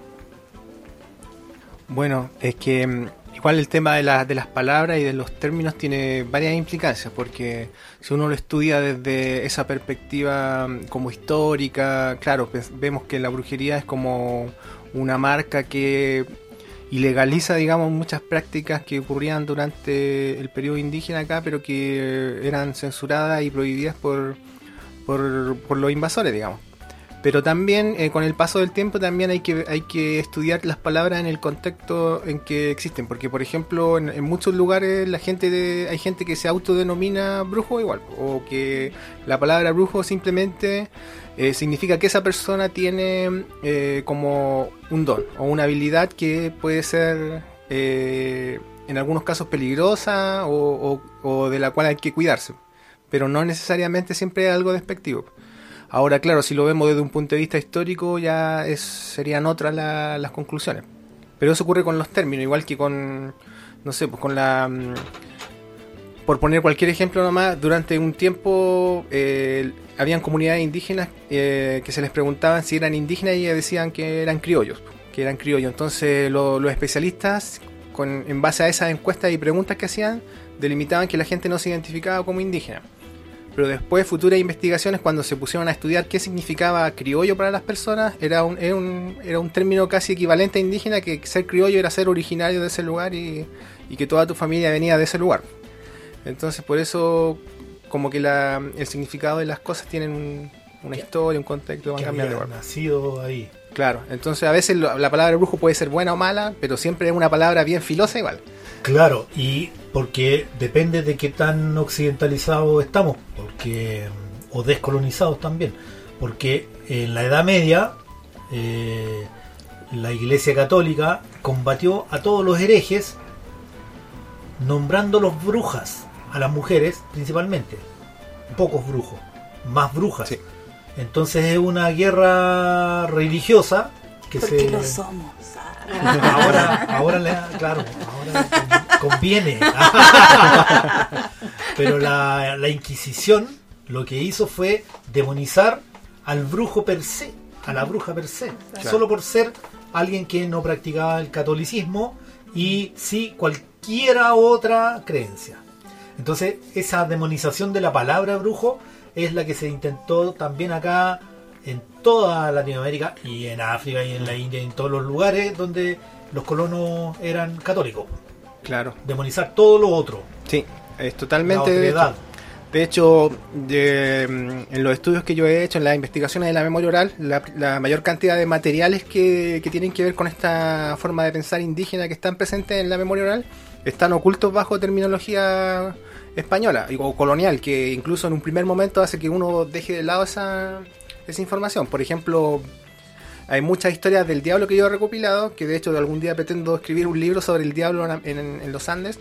[SPEAKER 5] Bueno, es que mm, igual el tema de, la, de las palabras y de los términos tiene varias implicancias, porque si uno lo estudia desde esa perspectiva mm, como histórica, claro, pues, vemos que la brujería es como una marca que ilegaliza, digamos, muchas prácticas que ocurrían durante el periodo indígena acá, pero que eran censuradas y prohibidas por, por, por los invasores, digamos. Pero también eh, con el paso del tiempo también hay que, hay que estudiar las palabras en el contexto en que existen. Porque por ejemplo en, en muchos lugares la gente de, hay gente que se autodenomina brujo igual. O que la palabra brujo simplemente eh, significa que esa persona tiene eh, como un don o una habilidad que puede ser eh, en algunos casos peligrosa o, o- de la cual hay que cuidarse. Pero no necesariamente siempre algo despectivo. Ahora, claro, si lo vemos desde un punto de vista histórico, ya serían otras la- las conclusiones. Pero eso ocurre con los términos, igual que con, no sé, pues con la... mm, Por poner cualquier ejemplo nomás, durante un tiempo eh, habían comunidades indígenas eh, que se les preguntaban si eran indígenas y decían que eran criollos, que eran criollos. Entonces lo- los especialistas, con, en base a esas encuestas y preguntas que hacían, delimitaban que la gente no se identificaba como indígena. Pero después, futuras investigaciones, cuando se pusieron a estudiar qué significaba criollo para las personas, era un, era un, era un término casi equivalente a indígena, que ser criollo era ser originario de ese lugar y, y que toda tu familia venía de ese lugar. Entonces, por eso, como que la, el significado de las cosas tienen un- una historia, un contexto, van cambiando
[SPEAKER 2] nacido ahí.
[SPEAKER 5] Claro, entonces a veces lo- la palabra brujo puede ser buena o mala, pero siempre es una palabra bien filosa igual.
[SPEAKER 2] Claro, y porque depende de qué tan occidentalizados estamos, porque o descolonizados también, porque en la Edad Media eh, la Iglesia Católica combatió a todos los herejes nombrándolos brujas a las mujeres principalmente, pocos brujos, más brujas.
[SPEAKER 5] Sí.
[SPEAKER 2] Entonces es una guerra religiosa que
[SPEAKER 6] Porque
[SPEAKER 2] se
[SPEAKER 6] lo somos. ah.
[SPEAKER 2] ahora, ahora claro, ahora conviene. Pero la, la Inquisición lo que hizo fue demonizar al brujo per se, a la bruja per se,
[SPEAKER 5] Claro.
[SPEAKER 2] solo por ser alguien que no practicaba el catolicismo y sí cualquiera otra creencia. Entonces, esa demonización de la palabra brujo es la que se intentó también acá en toda Latinoamérica y en África y en la India y en todos los lugares donde los colonos eran católicos.
[SPEAKER 5] Claro,
[SPEAKER 2] Demonizar todo lo otro.
[SPEAKER 5] sí, es
[SPEAKER 2] La
[SPEAKER 5] totalmente...
[SPEAKER 2] otredad.
[SPEAKER 5] De hecho, de, mm, en los estudios que yo he hecho, en las investigaciones de la memoria oral, la, la mayor cantidad de materiales que, que tienen que ver con esta forma de pensar indígena que están presentes en la memoria oral están ocultos bajo terminología española o colonial, que incluso en un primer momento hace que uno deje de lado esa, esa información. Por ejemplo, hay muchas historias del diablo que yo he recopilado, que de hecho algún día pretendo escribir un libro sobre el diablo en, los Andes.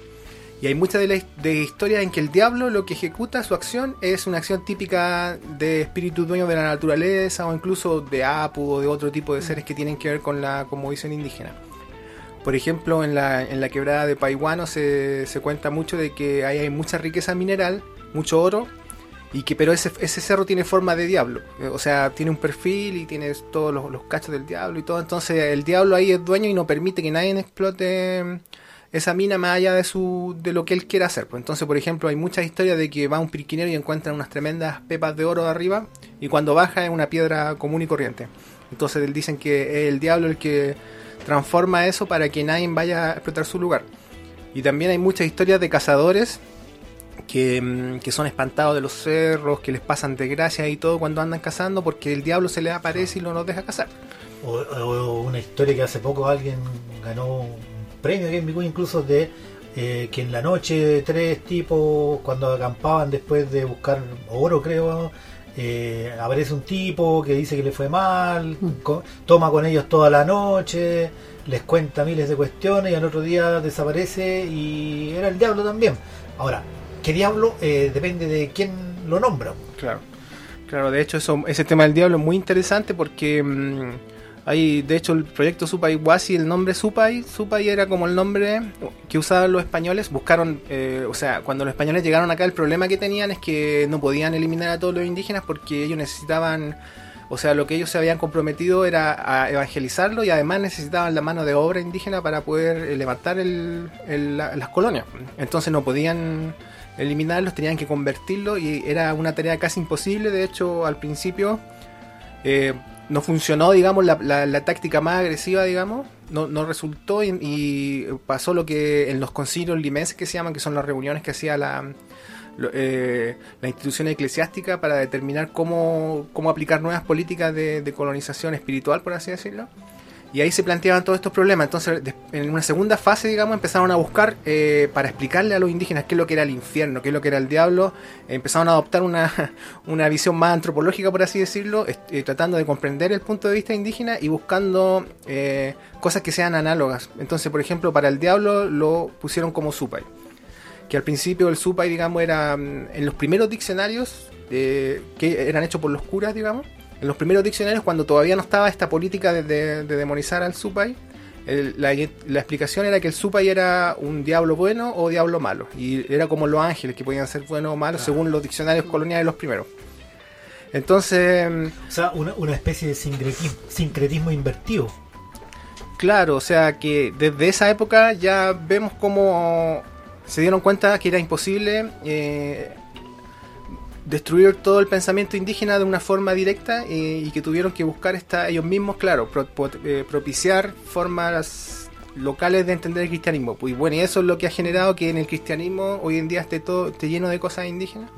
[SPEAKER 5] Y hay muchas de, historias en que el diablo lo que ejecuta su acción es una acción típica de espíritu dueño de la naturaleza o incluso de Apu o de otro tipo de seres que tienen que ver con la cosmovisión indígena. Por ejemplo, en la, en la quebrada de Paihuano se, se cuenta mucho de que ahí hay mucha riqueza mineral, mucho oro, y que pero ese, ese cerro tiene forma de diablo. Eh, O sea, tiene un perfil y tiene todos los, los cachos del diablo y todo. Entonces el diablo ahí es dueño y no permite que nadie explote esa mina más allá de su de lo que él quiera hacer. Pues entonces, por ejemplo, hay muchas historias de que va un pirquinero y encuentra unas tremendas pepas de oro de arriba y cuando baja es una piedra común y corriente. Entonces dicen que es el diablo el que transforma eso para que nadie vaya a explotar su lugar. Y también hay muchas historias de cazadores que, mm, que son espantados de los cerros, que les pasan desgracias y todo cuando andan cazando porque el diablo se les aparece y no los deja cazar.
[SPEAKER 2] O, o una historia que hace poco alguien ganó un premio aquí en incluso de eh, que en la noche tres tipos cuando acampaban después de buscar oro creo eh, aparece un tipo que dice que le fue mal co- toma con ellos toda la noche les cuenta miles de cuestiones y al otro día desaparece y era el diablo también ahora qué diablo Eh, depende de quién lo nombra
[SPEAKER 5] Claro, claro, de hecho eso, ese tema del diablo es muy interesante porque mm, hay, de hecho el proyecto Supai Wasi, el nombre Supai, Supai era como el nombre que usaban los españoles, buscaron, eh, o sea, cuando los españoles llegaron acá el problema que tenían es que no podían eliminar a todos los indígenas porque ellos necesitaban, o sea, lo que ellos se habían comprometido era a evangelizarlo y además necesitaban la mano de obra indígena para poder eh, levantar el- el- la- las colonias. Entonces no podían eliminarlos, tenían que convertirlos y era una tarea casi imposible. De hecho, al principio eh, no funcionó, digamos, la, la- la táctica más agresiva, digamos, no, no resultó y, y pasó lo que en los concilios limenses que se llaman, que son las reuniones que hacía la, eh, la institución eclesiástica para determinar cómo, cómo aplicar nuevas políticas de, de colonización espiritual, por así decirlo. Y ahí se planteaban todos estos problemas. Entonces, en una segunda fase, digamos, empezaron a buscar eh, para explicarle a los indígenas qué es lo que era el infierno, qué es lo que era el diablo. Empezaron a adoptar una, una visión más antropológica, por así decirlo, eh, tratando de comprender el punto de vista indígena y buscando eh, cosas que sean análogas. Entonces, por ejemplo, para el diablo lo pusieron como supay. Que al principio el supay, digamos, era mm, en los primeros diccionarios eh, que eran hechos por los curas, digamos. En los primeros diccionarios, cuando todavía no estaba esta política de, de- de demonizar al supay, el- la, la explicación era que el supay era un diablo bueno o diablo malo. Y era como los ángeles que podían ser buenos o malos según los diccionarios coloniales los primeros. Entonces,
[SPEAKER 2] o sea una, una especie de sincretismo, sincretismo invertido
[SPEAKER 5] Claro, o sea que desde esa época ya vemos cómo se dieron cuenta que era imposible eh, destruir todo el pensamiento indígena de una forma directa eh, y que tuvieron que buscar esta, ellos mismos, claro, pro- eh, propiciar formas locales de entender el cristianismo. Pues bueno, y eso es lo que ha generado que en el cristianismo hoy en día esté todo esté lleno de cosas indígenas.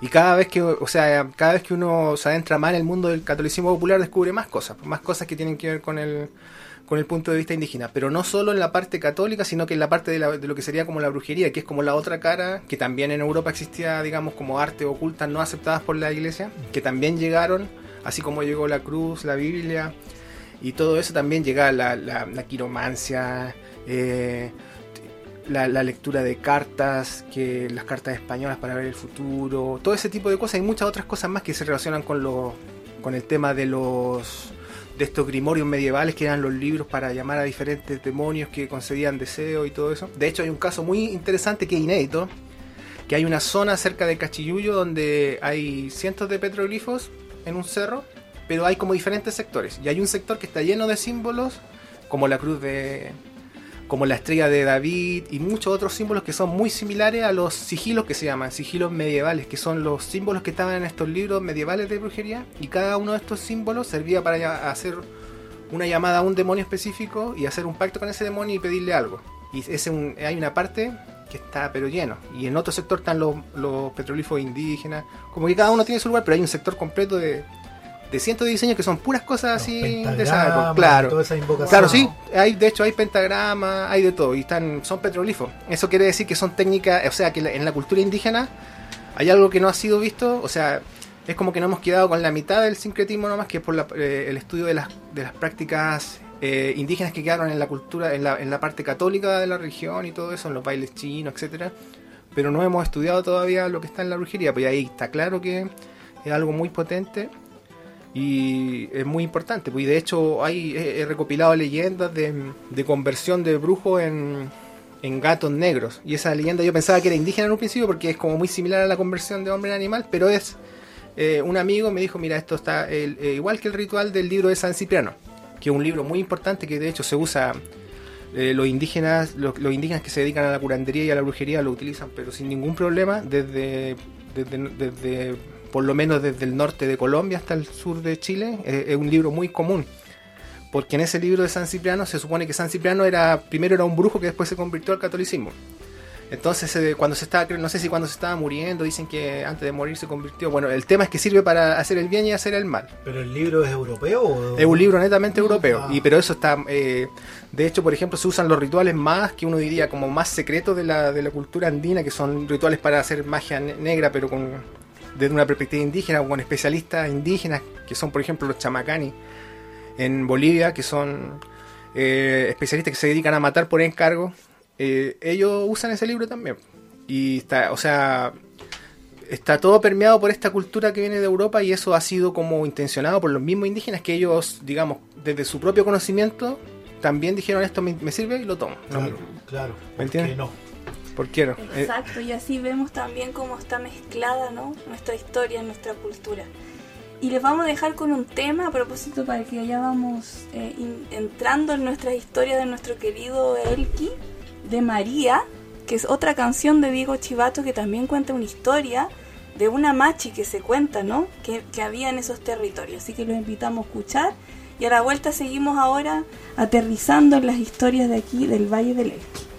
[SPEAKER 5] Y cada vez que, o sea, cada vez que uno se adentra más en el mundo del catolicismo popular descubre más cosas, más cosas que tienen que ver con el con el punto de vista indígena, pero no solo en la parte católica, sino que en la parte de, la- de lo que sería como la brujería, que es como la otra cara, que también en Europa existía, digamos, como arte ocultas no aceptadas por la iglesia, que también llegaron, así como llegó la cruz, la Biblia, y todo eso también llega la, la, la quiromancia, eh, la, la lectura de cartas, que las cartas españolas para ver el futuro, todo ese tipo de cosas y muchas otras cosas más que se relacionan con lo, con el tema de los de estos grimorios medievales que eran los libros para llamar a diferentes demonios que concedían deseo y todo eso. De hecho hay un caso muy interesante que es inédito, que hay una zona cerca de Cachiyuyo donde hay cientos de petroglifos en un cerro, pero hay como diferentes sectores. Y hay un sector que está lleno de símbolos, como la cruz de... como la estrella de David y muchos otros símbolos que son muy similares a los sigilos que se llaman, sigilos medievales, que son los símbolos que estaban en estos libros medievales de brujería. Y cada uno de estos símbolos servía para hacer una llamada a un demonio específico y hacer un pacto con ese demonio y pedirle algo. Y ese un- hay una parte que está pero lleno. Y en otro sector están los, los petrolíferos indígenas. Como que cada uno tiene su lugar, pero hay un sector completo de, de cientos de diseños que son puras cosas
[SPEAKER 2] Los
[SPEAKER 5] así de esa época. Claro. Claro, sí, hay, de hecho hay pentagramas, hay de todo, y están, son petrolíferos. Eso quiere decir que son técnicas, o sea, que en la cultura indígena hay algo que no ha sido visto, o sea, es como que no hemos quedado con la mitad del sincretismo nomás, que es por la- eh, el estudio de las, de las prácticas eh, indígenas que quedaron en la cultura, en la, en la parte católica de la religión y todo eso, en los bailes chinos, etcétera Pero no hemos estudiado todavía lo que está en la brujería, pues ahí está claro que es algo muy potente y es muy importante. Pues, y de hecho, hay, he, recopilado leyendas de, de conversión de brujos en, en gatos negros. Y esa leyenda yo pensaba que era indígena en un principio porque es como muy similar a la conversión de hombre en animal, pero es. eh, un amigo me dijo: Mira, esto está el- eh, igual que el ritual del libro de San Cipriano, que es un libro muy importante que de hecho se usa. eh, los indígenas los, los indígenas que se dedican a la curandería y a la brujería lo utilizan pero sin ningún problema desde, desde por lo menos desde el norte de Colombia hasta el sur de Chile eh, es un libro muy común porque en ese libro de San Cipriano se supone que San Cipriano era primero era un brujo que después se convirtió al catolicismo entonces eh, cuando se estaba no sé si cuando se estaba muriendo dicen que antes de morir se convirtió bueno el tema es que sirve para hacer el bien y hacer el mal
[SPEAKER 2] ¿Pero el libro es europeo o...?
[SPEAKER 5] es un libro netamente europeo,
[SPEAKER 2] Ah.
[SPEAKER 5] y pero eso está, eh, de hecho, por ejemplo, se usan los rituales más que uno diría como más secretos de la, de la cultura andina, que son rituales para hacer magia ne- negra, pero con desde una perspectiva indígena o con especialistas indígenas, que son, por ejemplo, los chamacani en Bolivia, que son eh, especialistas que se dedican a matar por encargo. Eh, ellos usan ese libro también. Y está, o sea, está todo permeado por esta cultura que viene de Europa y eso ha sido como intencionado por los mismos indígenas que ellos, digamos, desde su propio conocimiento, también dijeron esto me, me sirve y lo tomo. No,
[SPEAKER 2] Claro, claro.
[SPEAKER 5] ¿Me
[SPEAKER 2] ¿Por qué no?
[SPEAKER 6] Exacto, y así vemos también cómo está mezclada ¿no? nuestra historia, nuestra cultura. Y les vamos a dejar con un tema a propósito para que ya vamos eh, entrando en nuestra historia de nuestro querido Elki, de María, que es otra canción de Diego Chivato que también cuenta una historia de una machi que se cuenta, ¿no? Que, que había en esos territorios. Así que los invitamos a escuchar. Y a la vuelta seguimos ahora aterrizando en las historias de aquí del Valle del Elqui.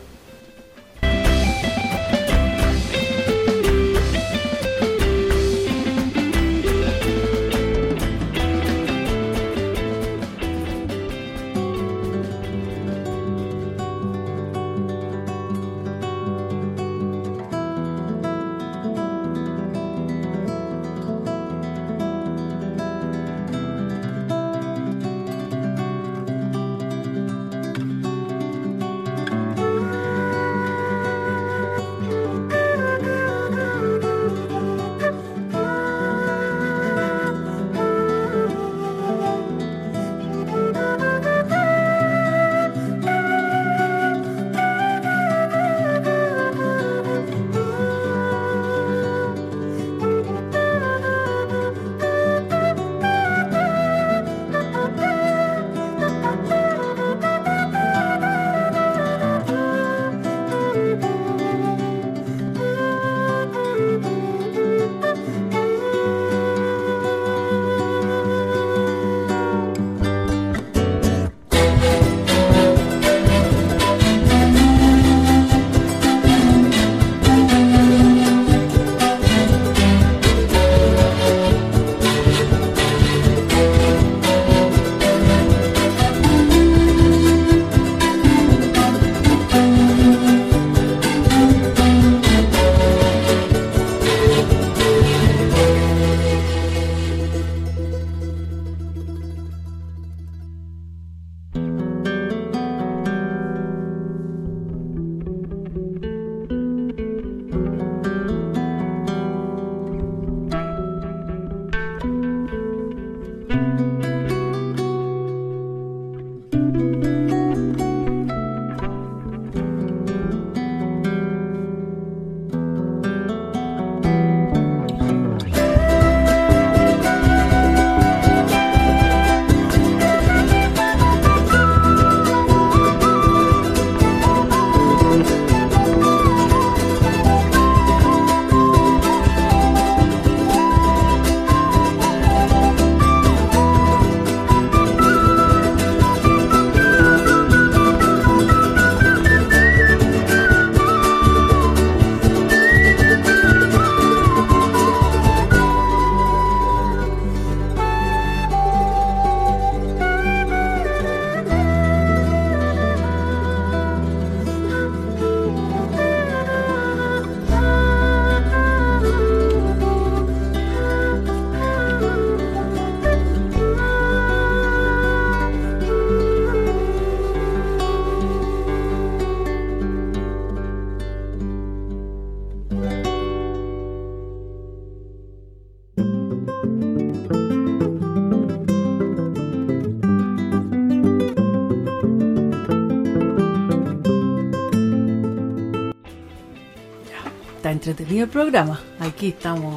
[SPEAKER 3] Entretenido el programa. Aquí estamos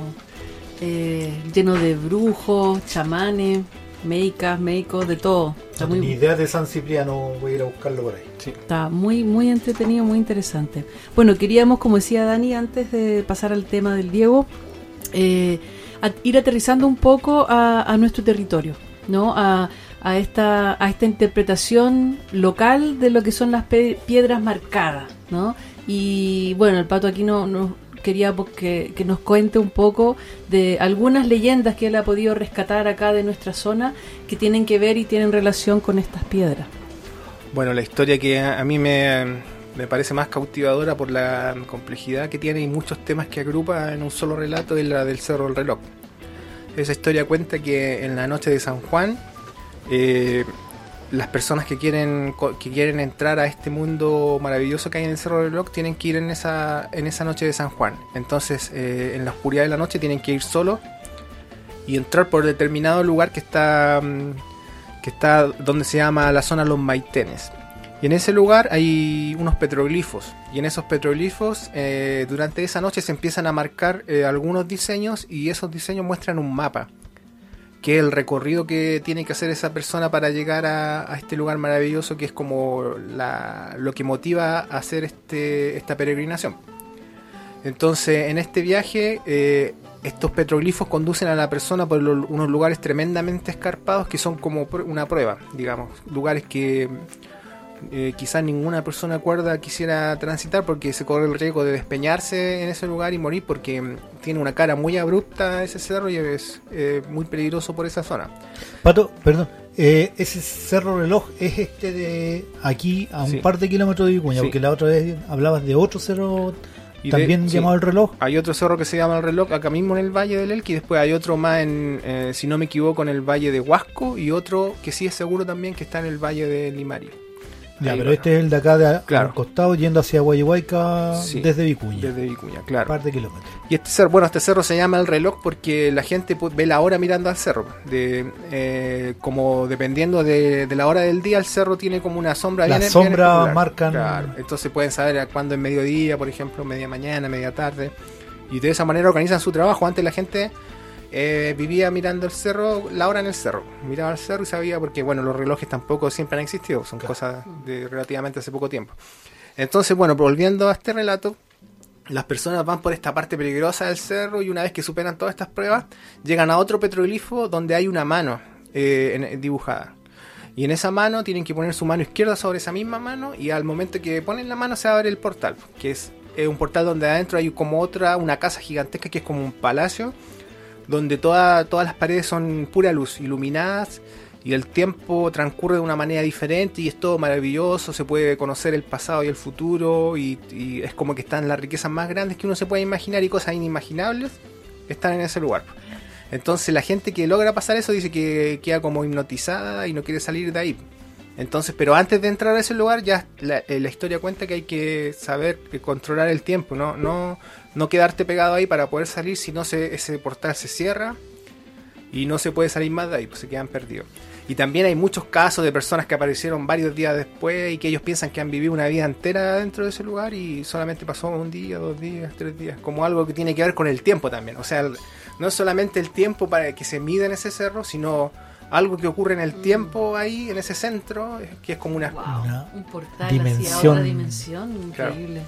[SPEAKER 3] eh, llenos de brujos, chamanes, meicas, meicos, de todo. Está
[SPEAKER 2] No
[SPEAKER 3] muy,
[SPEAKER 2] idea de San Cipriano, voy a ir a buscarlo por ahí.
[SPEAKER 3] Está muy, muy entretenido, muy interesante. Bueno, queríamos, como decía Dani, antes de pasar al tema del Diego, eh, a- ir aterrizando un poco a, a nuestro territorio, ¿no? A, a esta, a esta interpretación local de lo que son las piedras marcadas, ¿no? Y bueno, el Pato aquí no, no quería pues, que, nos cuente un poco de algunas leyendas que él ha podido rescatar acá de nuestra zona que tienen que ver y tienen relación con estas piedras.
[SPEAKER 5] Bueno, la historia que a a mí me, me parece más cautivadora por la complejidad que tiene y muchos temas que agrupa en un solo relato es la del Cerro del Reloj. Esa historia cuenta que en la noche de San Juan, eh, las personas que quieren, que quieren entrar a este mundo maravilloso que hay en el Cerro del Reloj tienen que ir en esa, en esa noche de San Juan. Entonces, eh, en la oscuridad de la noche tienen que ir solos y entrar por determinado lugar que está... mm, que está donde se llama la zona Los Maitenes. Y en ese lugar hay unos petroglifos. Y en esos petroglifos, eh, durante esa noche se empiezan a marcar eh, algunos diseños y esos diseños muestran un mapa. Que el recorrido que tiene que hacer esa persona para llegar a, este lugar maravilloso que es como la- lo que motiva a hacer este, esta peregrinación. Entonces, en este viaje, eh, estos petroglifos conducen a la persona por unos lugares tremendamente escarpados que son como una prueba, digamos. Lugares que eh, quizás ninguna persona cuerda quisiera transitar porque se corre el riesgo de despeñarse en ese lugar y morir porque mm, tiene una cara muy abrupta ese cerro y es eh, muy peligroso por esa zona.
[SPEAKER 2] Pato, perdón, eh, ese cerro reloj es este de aquí a un
[SPEAKER 5] Sí.
[SPEAKER 2] par de kilómetros de Vicuña,
[SPEAKER 5] Sí.
[SPEAKER 2] porque la otra vez hablabas de otro cerro
[SPEAKER 5] Y de-
[SPEAKER 2] también
[SPEAKER 5] sí.
[SPEAKER 2] llamado el reloj.
[SPEAKER 5] Hay otro cerro que se llama el reloj acá mismo en el Valle del Elqui, y después hay otro más en, eh, si no me equivoco, en el Valle de Huasco y otro que sí es seguro también que está en el Valle de Limarí.
[SPEAKER 2] Ya,
[SPEAKER 5] Ahí
[SPEAKER 2] pero
[SPEAKER 5] va.
[SPEAKER 2] este es el de acá de
[SPEAKER 5] Claro.
[SPEAKER 2] al costado yendo hacia Guayahuayca
[SPEAKER 5] Sí.
[SPEAKER 2] desde Vicuña.
[SPEAKER 5] Desde Vicuña, claro.
[SPEAKER 2] par de kilómetros.
[SPEAKER 5] Y este cerro, bueno, este cerro se llama el reloj porque la gente ve la hora mirando al cerro. De, eh, como dependiendo de, de la hora del día, el cerro tiene como una sombra.
[SPEAKER 2] Las
[SPEAKER 5] bien
[SPEAKER 2] sombras marcan-
[SPEAKER 5] Claro, entonces pueden saber a cuándo es mediodía, por ejemplo, media mañana, media tarde. Y de esa manera organizan su trabajo. Antes la gente eh, vivía mirando el cerro, la hora en el cerro. Miraba el cerro y sabía, porque bueno, los relojes tampoco siempre han existido, son cosas de relativamente hace poco tiempo. Entonces, bueno, volviendo a este relato, las personas van por esta parte peligrosa del cerro y una vez que superan todas estas pruebas, llegan a otro petroglifo donde hay una mano eh, dibujada. Y en esa mano tienen que poner su mano izquierda sobre esa misma mano y al momento que ponen la mano se abre el portal, que es eh, un portal donde adentro hay como otra, una casa gigantesca que es como un palacio, donde toda- todas las paredes son pura luz, iluminadas y el tiempo transcurre de una manera diferente y es todo maravilloso, se puede conocer el pasado y el futuro y, y es como que están las riquezas más grandes que uno se puede imaginar y cosas inimaginables están en ese lugar. Entonces la gente que logra pasar eso dice que queda como hipnotizada y no quiere salir de ahí. Entonces, pero antes de entrar a ese lugar ya la, eh, la historia cuenta que hay que saber que controlar el tiempo, no, no, no quedarte pegado ahí para poder salir, si no se, ese portal se cierra y no se puede salir más de ahí, pues se quedan perdidos. Y también hay muchos casos de personas que aparecieron varios días después y que ellos piensan que han vivido una vida entera dentro de ese lugar y solamente pasó un día, dos días, tres días, como algo que tiene que ver con el tiempo también. O sea, no es solamente el tiempo para que se mide en ese cerro, sino algo que ocurre en el tiempo ahí, en ese centro, que es como una...
[SPEAKER 3] Wow,
[SPEAKER 2] Una
[SPEAKER 3] un portal hacia
[SPEAKER 2] dimensión.
[SPEAKER 3] otra dimensión,
[SPEAKER 5] Claro.
[SPEAKER 3] increíble.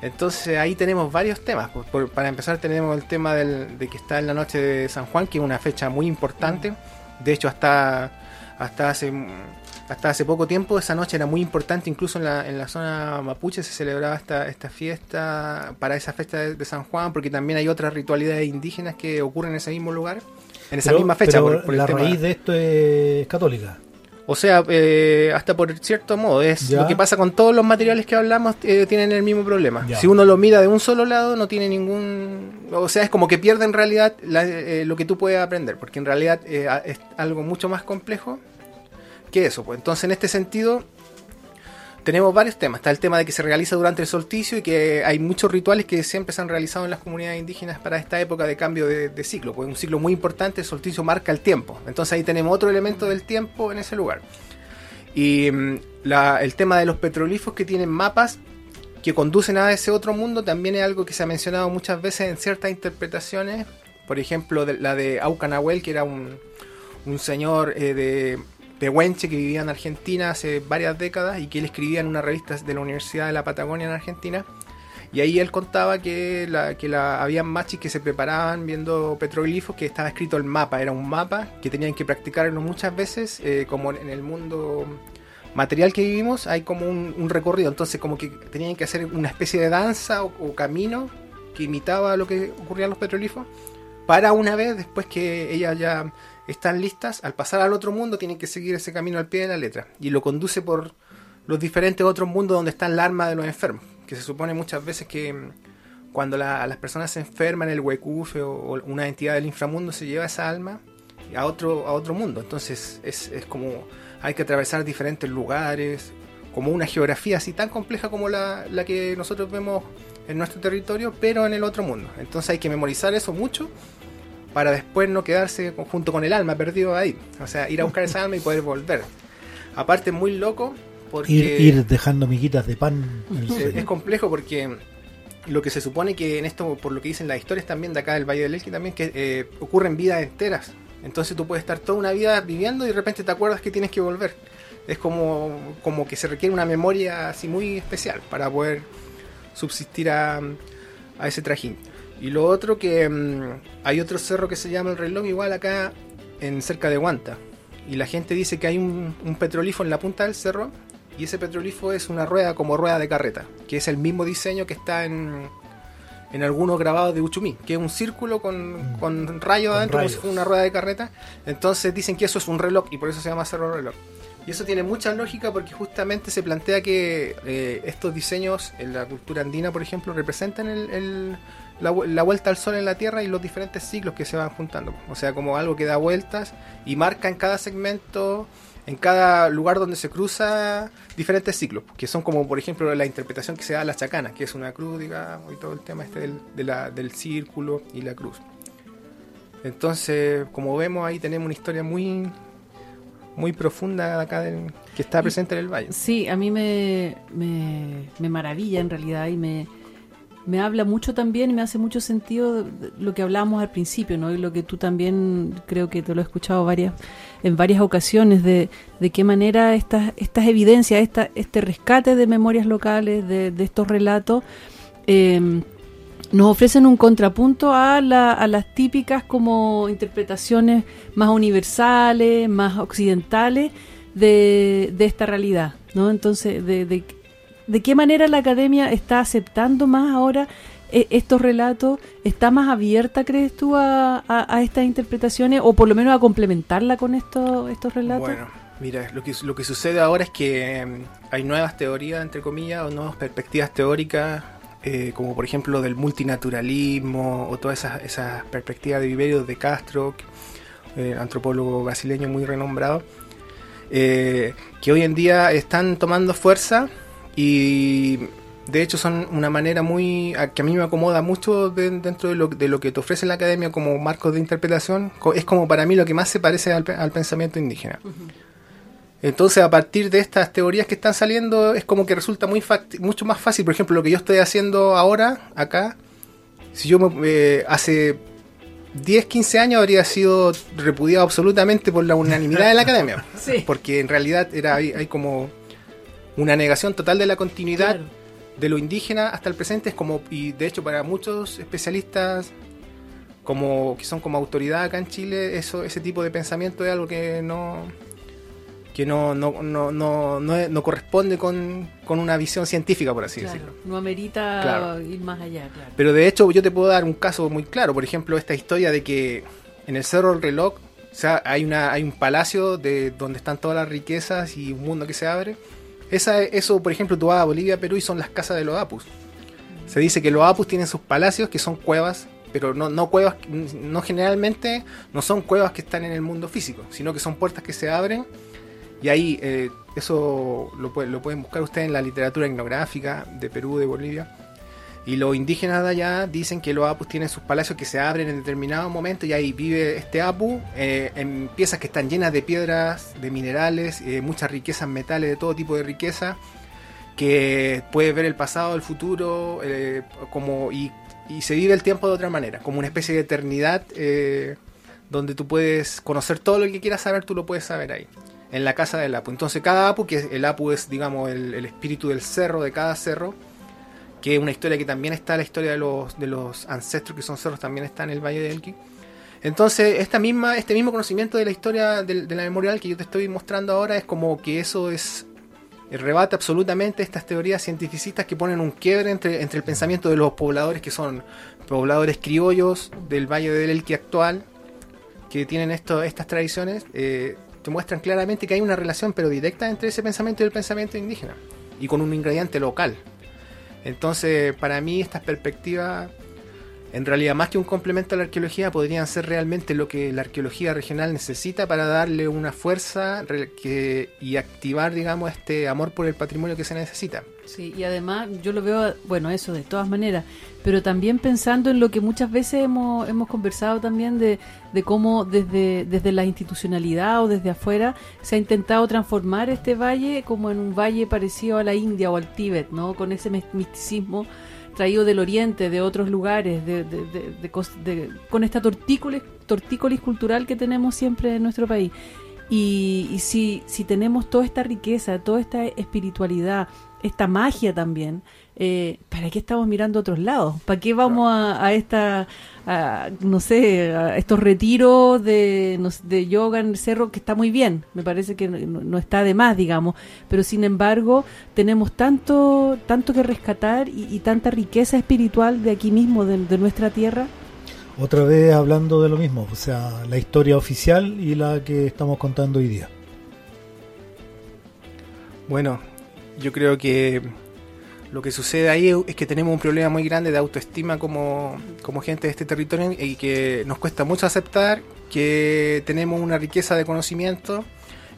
[SPEAKER 5] Entonces ahí tenemos varios temas. Por- por- para empezar tenemos el tema del- de que está en la noche de San Juan, que es una fecha muy importante. De hecho, hasta, hasta, hace, hasta hace poco tiempo esa noche era muy importante. Incluso en la, en la zona mapuche se celebraba esta, esta fiesta para esa fecha de, de San Juan, porque también hay otras ritualidades indígenas que ocurren en ese mismo lugar. En esa
[SPEAKER 2] Pero-
[SPEAKER 5] misma fecha.
[SPEAKER 2] pero
[SPEAKER 5] por- por el
[SPEAKER 2] la raíz de esto es católica.
[SPEAKER 5] o sea, eh, hasta por cierto modo, es
[SPEAKER 2] Ya.
[SPEAKER 5] lo que pasa con todos los materiales que hablamos, eh, tienen el mismo problema.
[SPEAKER 2] Ya.
[SPEAKER 5] Si uno lo mira de un solo lado, no tiene ningún... O sea, es como que pierde en realidad la- eh, lo que tú puedes aprender, porque en realidad eh, es algo mucho más complejo que eso. Pues. Entonces, en este sentido, tenemos varios temas. Está el tema de que se realiza durante el solsticio y que hay muchos rituales que siempre se han realizado en las comunidades indígenas para esta época de cambio de, de ciclo. Pues un ciclo muy importante, el solsticio marca el tiempo. Entonces ahí tenemos otro elemento del tiempo en ese lugar. Y mm, el tema de los petroglifos que tienen mapas que conducen a ese otro mundo también es algo que se ha mencionado muchas veces en ciertas interpretaciones. Por ejemplo, la de Aucanahuel, que era un, un señor eh, de Pehuenche que vivía en Argentina hace varias décadas y que él escribía en una revista de la Universidad de la Patagonia en Argentina. Y ahí él contaba que, que la, habían machis que se preparaban viendo petroglifos, que estaba escrito el mapa. Era un mapa que tenían que practicarlo muchas veces, eh, como en el mundo material que vivimos, hay como un, recorrido. Entonces, como que tenían que hacer una especie de danza o, o camino que imitaba lo que ocurría en los petroglifos. Para una vez, después que ellas ya están listas, al pasar al otro mundo, tienen que seguir ese camino al pie de la letra. Y lo conduce por los diferentes otros mundos donde está el alma de los enfermos. Que se supone muchas veces que mm, cuando la- las personas se enferman, el huecufe o, o una entidad del inframundo se lleva esa alma a otro, a otro mundo. Entonces es, es como hay que atravesar diferentes lugares, como una geografía así tan compleja como la, la que nosotros vemos en nuestro territorio, pero en el otro mundo. Entonces hay que memorizar eso mucho para después no quedarse junto con el alma perdido ahí. O sea, ir a buscar esa alma y poder volver. Aparte, muy loco porque...
[SPEAKER 2] Ir, ir dejando miguitas de pan
[SPEAKER 5] es complejo porque lo que se supone que en esto, por lo que dicen las historias también de acá del Valle del Elqui también, que eh, ocurren vidas enteras. Entonces tú puedes estar toda una vida viviendo y de repente te acuerdas que tienes que volver. Es como, como que se requiere una memoria así muy especial para poder subsistir a, a ese trajín. Y lo otro que mm, hay otro cerro que se llama el reloj igual acá en cerca de Guanta. Y la gente dice que hay un, un petrolifo en la punta del cerro y ese petrolifo es una rueda como rueda de carreta, que es el mismo diseño que está en, en algunos grabados de Uchumí, que es un círculo con, con rayos
[SPEAKER 2] Con
[SPEAKER 5] adentro como si fuera una rueda de carreta. Entonces dicen que eso es un reloj y por eso se llama cerro reloj. Y eso tiene mucha lógica porque justamente se plantea que eh, estos diseños en la cultura andina, por ejemplo, representan el- el- la, la vuelta al sol en la Tierra y los diferentes ciclos que se van juntando. O sea, como algo que da vueltas y marca en cada segmento, en cada lugar donde se cruza diferentes ciclos, que son como, por ejemplo, la interpretación que se da a las chacanas, que es una cruz, digamos, y todo el tema este del, de la- del círculo y la cruz. Entonces, como vemos, ahí tenemos una historia muy muy profunda acá del- que está presente en el valle.
[SPEAKER 3] Sí, a mí me, me, me maravilla en realidad y me, me habla mucho también y me hace mucho sentido lo que hablábamos al principio, ¿no? Y lo que tú también creo que te lo he escuchado varias, en varias ocasiones de, de qué manera estas, estas evidencias, esta, este rescate de memorias locales, de, estos relatos, eh, nos ofrecen un contrapunto a, la- a las típicas como interpretaciones más universales, más occidentales de, de esta realidad, ¿no? Entonces, de, de qué manera la academia está aceptando más ahora eh, estos relatos? ¿Está más abierta, crees tú, a, estas interpretaciones o por lo menos a complementarla con estos estos relatos?
[SPEAKER 5] Bueno, mira, lo que, lo que sucede ahora es que mm, hay nuevas teorías, entre comillas, o nuevas perspectivas teóricas, eh, como por ejemplo del multinaturalismo, o todas esas, esas perspectivas de Viverio de Castro, eh, antropólogo brasileño muy renombrado, eh, que hoy en día están tomando fuerza y de hecho son una manera muy a- que a mí me acomoda mucho de- dentro de lo, de lo que te ofrece la academia como marcos de interpretación es como para mí lo que más se parece al, pe- al pensamiento indígena. Entonces a partir de estas teorías que están saliendo es como que resulta muy mucho más fácil. Por ejemplo lo que yo estoy haciendo ahora acá si yo me- eh, hace 10, 15 años habría sido repudiado absolutamente por la unanimidad de la academia.
[SPEAKER 3] Sí.
[SPEAKER 5] porque en realidad era hay, hay como una negación total de la continuidad
[SPEAKER 3] Claro.
[SPEAKER 5] de lo indígena hasta el presente es como y de hecho para muchos especialistas como que son como autoridad acá en Chile eso ese tipo de pensamiento es algo que no que no no, no, no, no, es- no corresponde con, con una visión científica por así
[SPEAKER 3] Claro,
[SPEAKER 5] decirlo
[SPEAKER 3] no amerita
[SPEAKER 5] Claro.
[SPEAKER 3] ir más allá, claro.
[SPEAKER 5] pero de hecho yo te puedo dar un caso muy claro, por ejemplo esta historia de que en el Cerro del Reloj o sea, hay, una, hay un palacio de donde están todas las riquezas y un mundo que se abre. Esa, eso, por ejemplo, tú vas a Bolivia, Perú y son las casas de los Apus. Se dice que los Apus tienen sus palacios que son cuevas, pero no, no cuevas, no generalmente no son cuevas que están en el mundo físico, sino que son puertas que se abren y ahí eh, eso lo, lo pueden buscar ustedes en la literatura etnográfica de Perú, de Bolivia. Y los indígenas de allá dicen que los apus tienen sus palacios que se abren en determinado momento y ahí vive este apu eh, en piezas que están llenas de piedras, de minerales, eh, muchas riquezas metales, de todo tipo de riqueza. que puedes ver el pasado, el futuro, eh, como y, se vive el tiempo de otra manera, como una especie de eternidad eh, donde tú puedes conocer todo lo que quieras saber, tú lo puedes saber ahí, en la casa del Apu. Entonces cada Apu, que el Apu es digamos el espíritu del cerro, de cada cerro, que es una historia que también está, la historia de los, de los ancestros que son cerros, también está en el Valle de Elqui. Entonces, esta misma, este mismo conocimiento de la historia de, la memorial que yo te estoy mostrando ahora es como que eso es rebate absolutamente estas teorías cientificistas que ponen un quiebre entre, entre el pensamiento de los pobladores que son pobladores criollos del Valle del Elqui actual, que tienen esto, estas tradiciones, eh, te muestran claramente que hay una relación pero directa entre ese pensamiento y el pensamiento indígena, y con un ingrediente local. Entonces, para mí estas perspectivas, en realidad más que un complemento a la arqueología, podrían ser realmente lo que la arqueología regional necesita para darle una fuerza y activar, digamos, este amor por el patrimonio que se necesita.
[SPEAKER 3] Sí, y además yo lo veo, bueno, eso de todas maneras, pero también pensando en lo que muchas veces hemos, hemos conversado también de, de cómo desde, desde la institucionalidad o desde afuera se ha intentado transformar este valle como en un valle parecido a la India o al Tíbet, ¿no? Con ese mis- misticismo traído del oriente, de otros lugares, de, de- de- con esta tortícolis, tortícolis cultural que tenemos siempre en nuestro país. Y, y si, si tenemos toda esta riqueza, toda esta espiritualidad, esta magia también, eh, ¿para qué estamos mirando a otros lados? ¿Para qué vamos a, a esta, a, no sé, a estos retiros de, no sé, de yoga en el cerro que está muy bien? Me parece que no, no está de más, digamos, pero sin embargo tenemos tanto, tanto que rescatar y, y tanta riqueza espiritual de aquí mismo, de, de nuestra tierra.
[SPEAKER 2] Otra vez hablando de lo mismo, o sea, la historia oficial y la que estamos contando hoy día.
[SPEAKER 5] Bueno, yo creo que lo que sucede ahí es que tenemos un problema muy grande de autoestima como, como gente de este territorio y que nos cuesta mucho aceptar que tenemos una riqueza de conocimiento.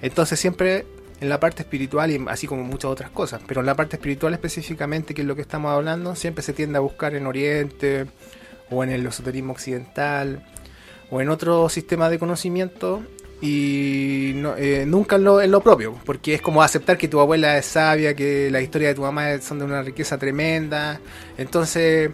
[SPEAKER 5] Entonces siempre en la parte espiritual y así como muchas otras cosas, pero en la parte espiritual específicamente, que es lo que estamos hablando, siempre se tiende a buscar en Oriente o en el esoterismo occidental o en otro sistema de conocimiento y no- eh, nunca en lo, en lo propio, porque es como aceptar que tu abuela es sabia, que la historia de tu mamá son de una riqueza tremenda. Entonces,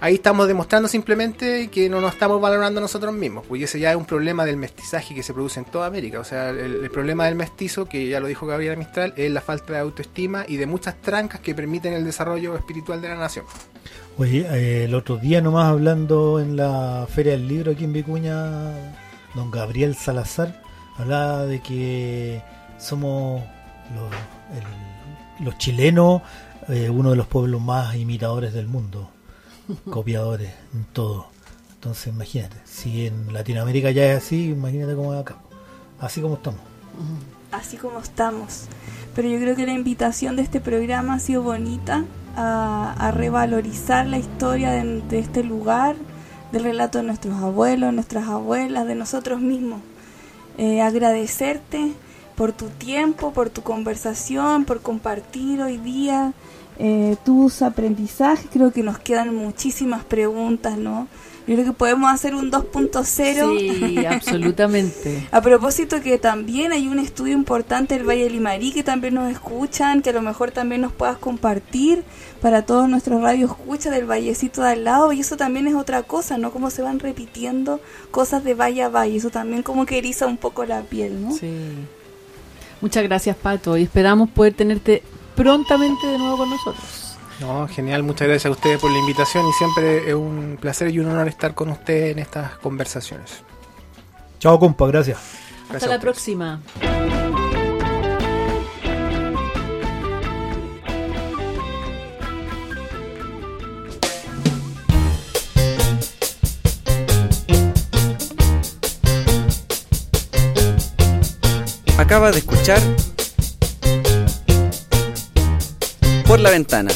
[SPEAKER 5] ahí estamos demostrando simplemente que no nos estamos valorando nosotros mismos, pues ese ya es un problema del mestizaje que se produce en toda América. O sea, el, el problema del mestizo, que ya lo dijo Gabriela Mistral, es la falta de autoestima y de muchas trancas que permiten el desarrollo espiritual de la nación.
[SPEAKER 2] Oye, eh, el otro día nomás hablando en la Feria del Libro aquí en Vicuña, don Gabriel Salazar hablaba de que somos los, el- los chilenos eh, uno de los pueblos más imitadores del mundo, copiadores en todo. Entonces imagínate, si en Latinoamérica ya es así, imagínate cómo es acá, así como estamos.
[SPEAKER 6] así como estamos. Pero yo creo que la invitación de este programa ha sido bonita a, a revalorizar la historia de, de este lugar, del relato de nuestros abuelos, nuestras abuelas, de nosotros mismos. Eh, agradecerte por tu tiempo, por tu conversación, por compartir hoy día eh, tus aprendizajes. Creo que nos quedan muchísimas preguntas, ¿no? Yo creo que podemos hacer un 2.0.
[SPEAKER 3] Sí, absolutamente.
[SPEAKER 6] A propósito que también hay un estudio importante del Valle de Limarí que también nos escuchan, que a lo mejor también nos puedas compartir para todos nuestros radios escucha del vallecito de al lado y eso también es otra cosa, ¿no? Cómo se van repitiendo cosas de valle a valle, eso también como que eriza un poco la piel, ¿no?
[SPEAKER 3] Sí. Muchas gracias, Pato, y esperamos poder tenerte prontamente de nuevo con nosotros.
[SPEAKER 5] No, genial, muchas gracias a ustedes por la invitación y siempre es un placer y un honor estar con ustedes en estas conversaciones.
[SPEAKER 2] Chao compa, gracias.
[SPEAKER 3] Hasta
[SPEAKER 5] Gracias
[SPEAKER 3] la próxima.
[SPEAKER 9] Acaba de escuchar Por la Ventana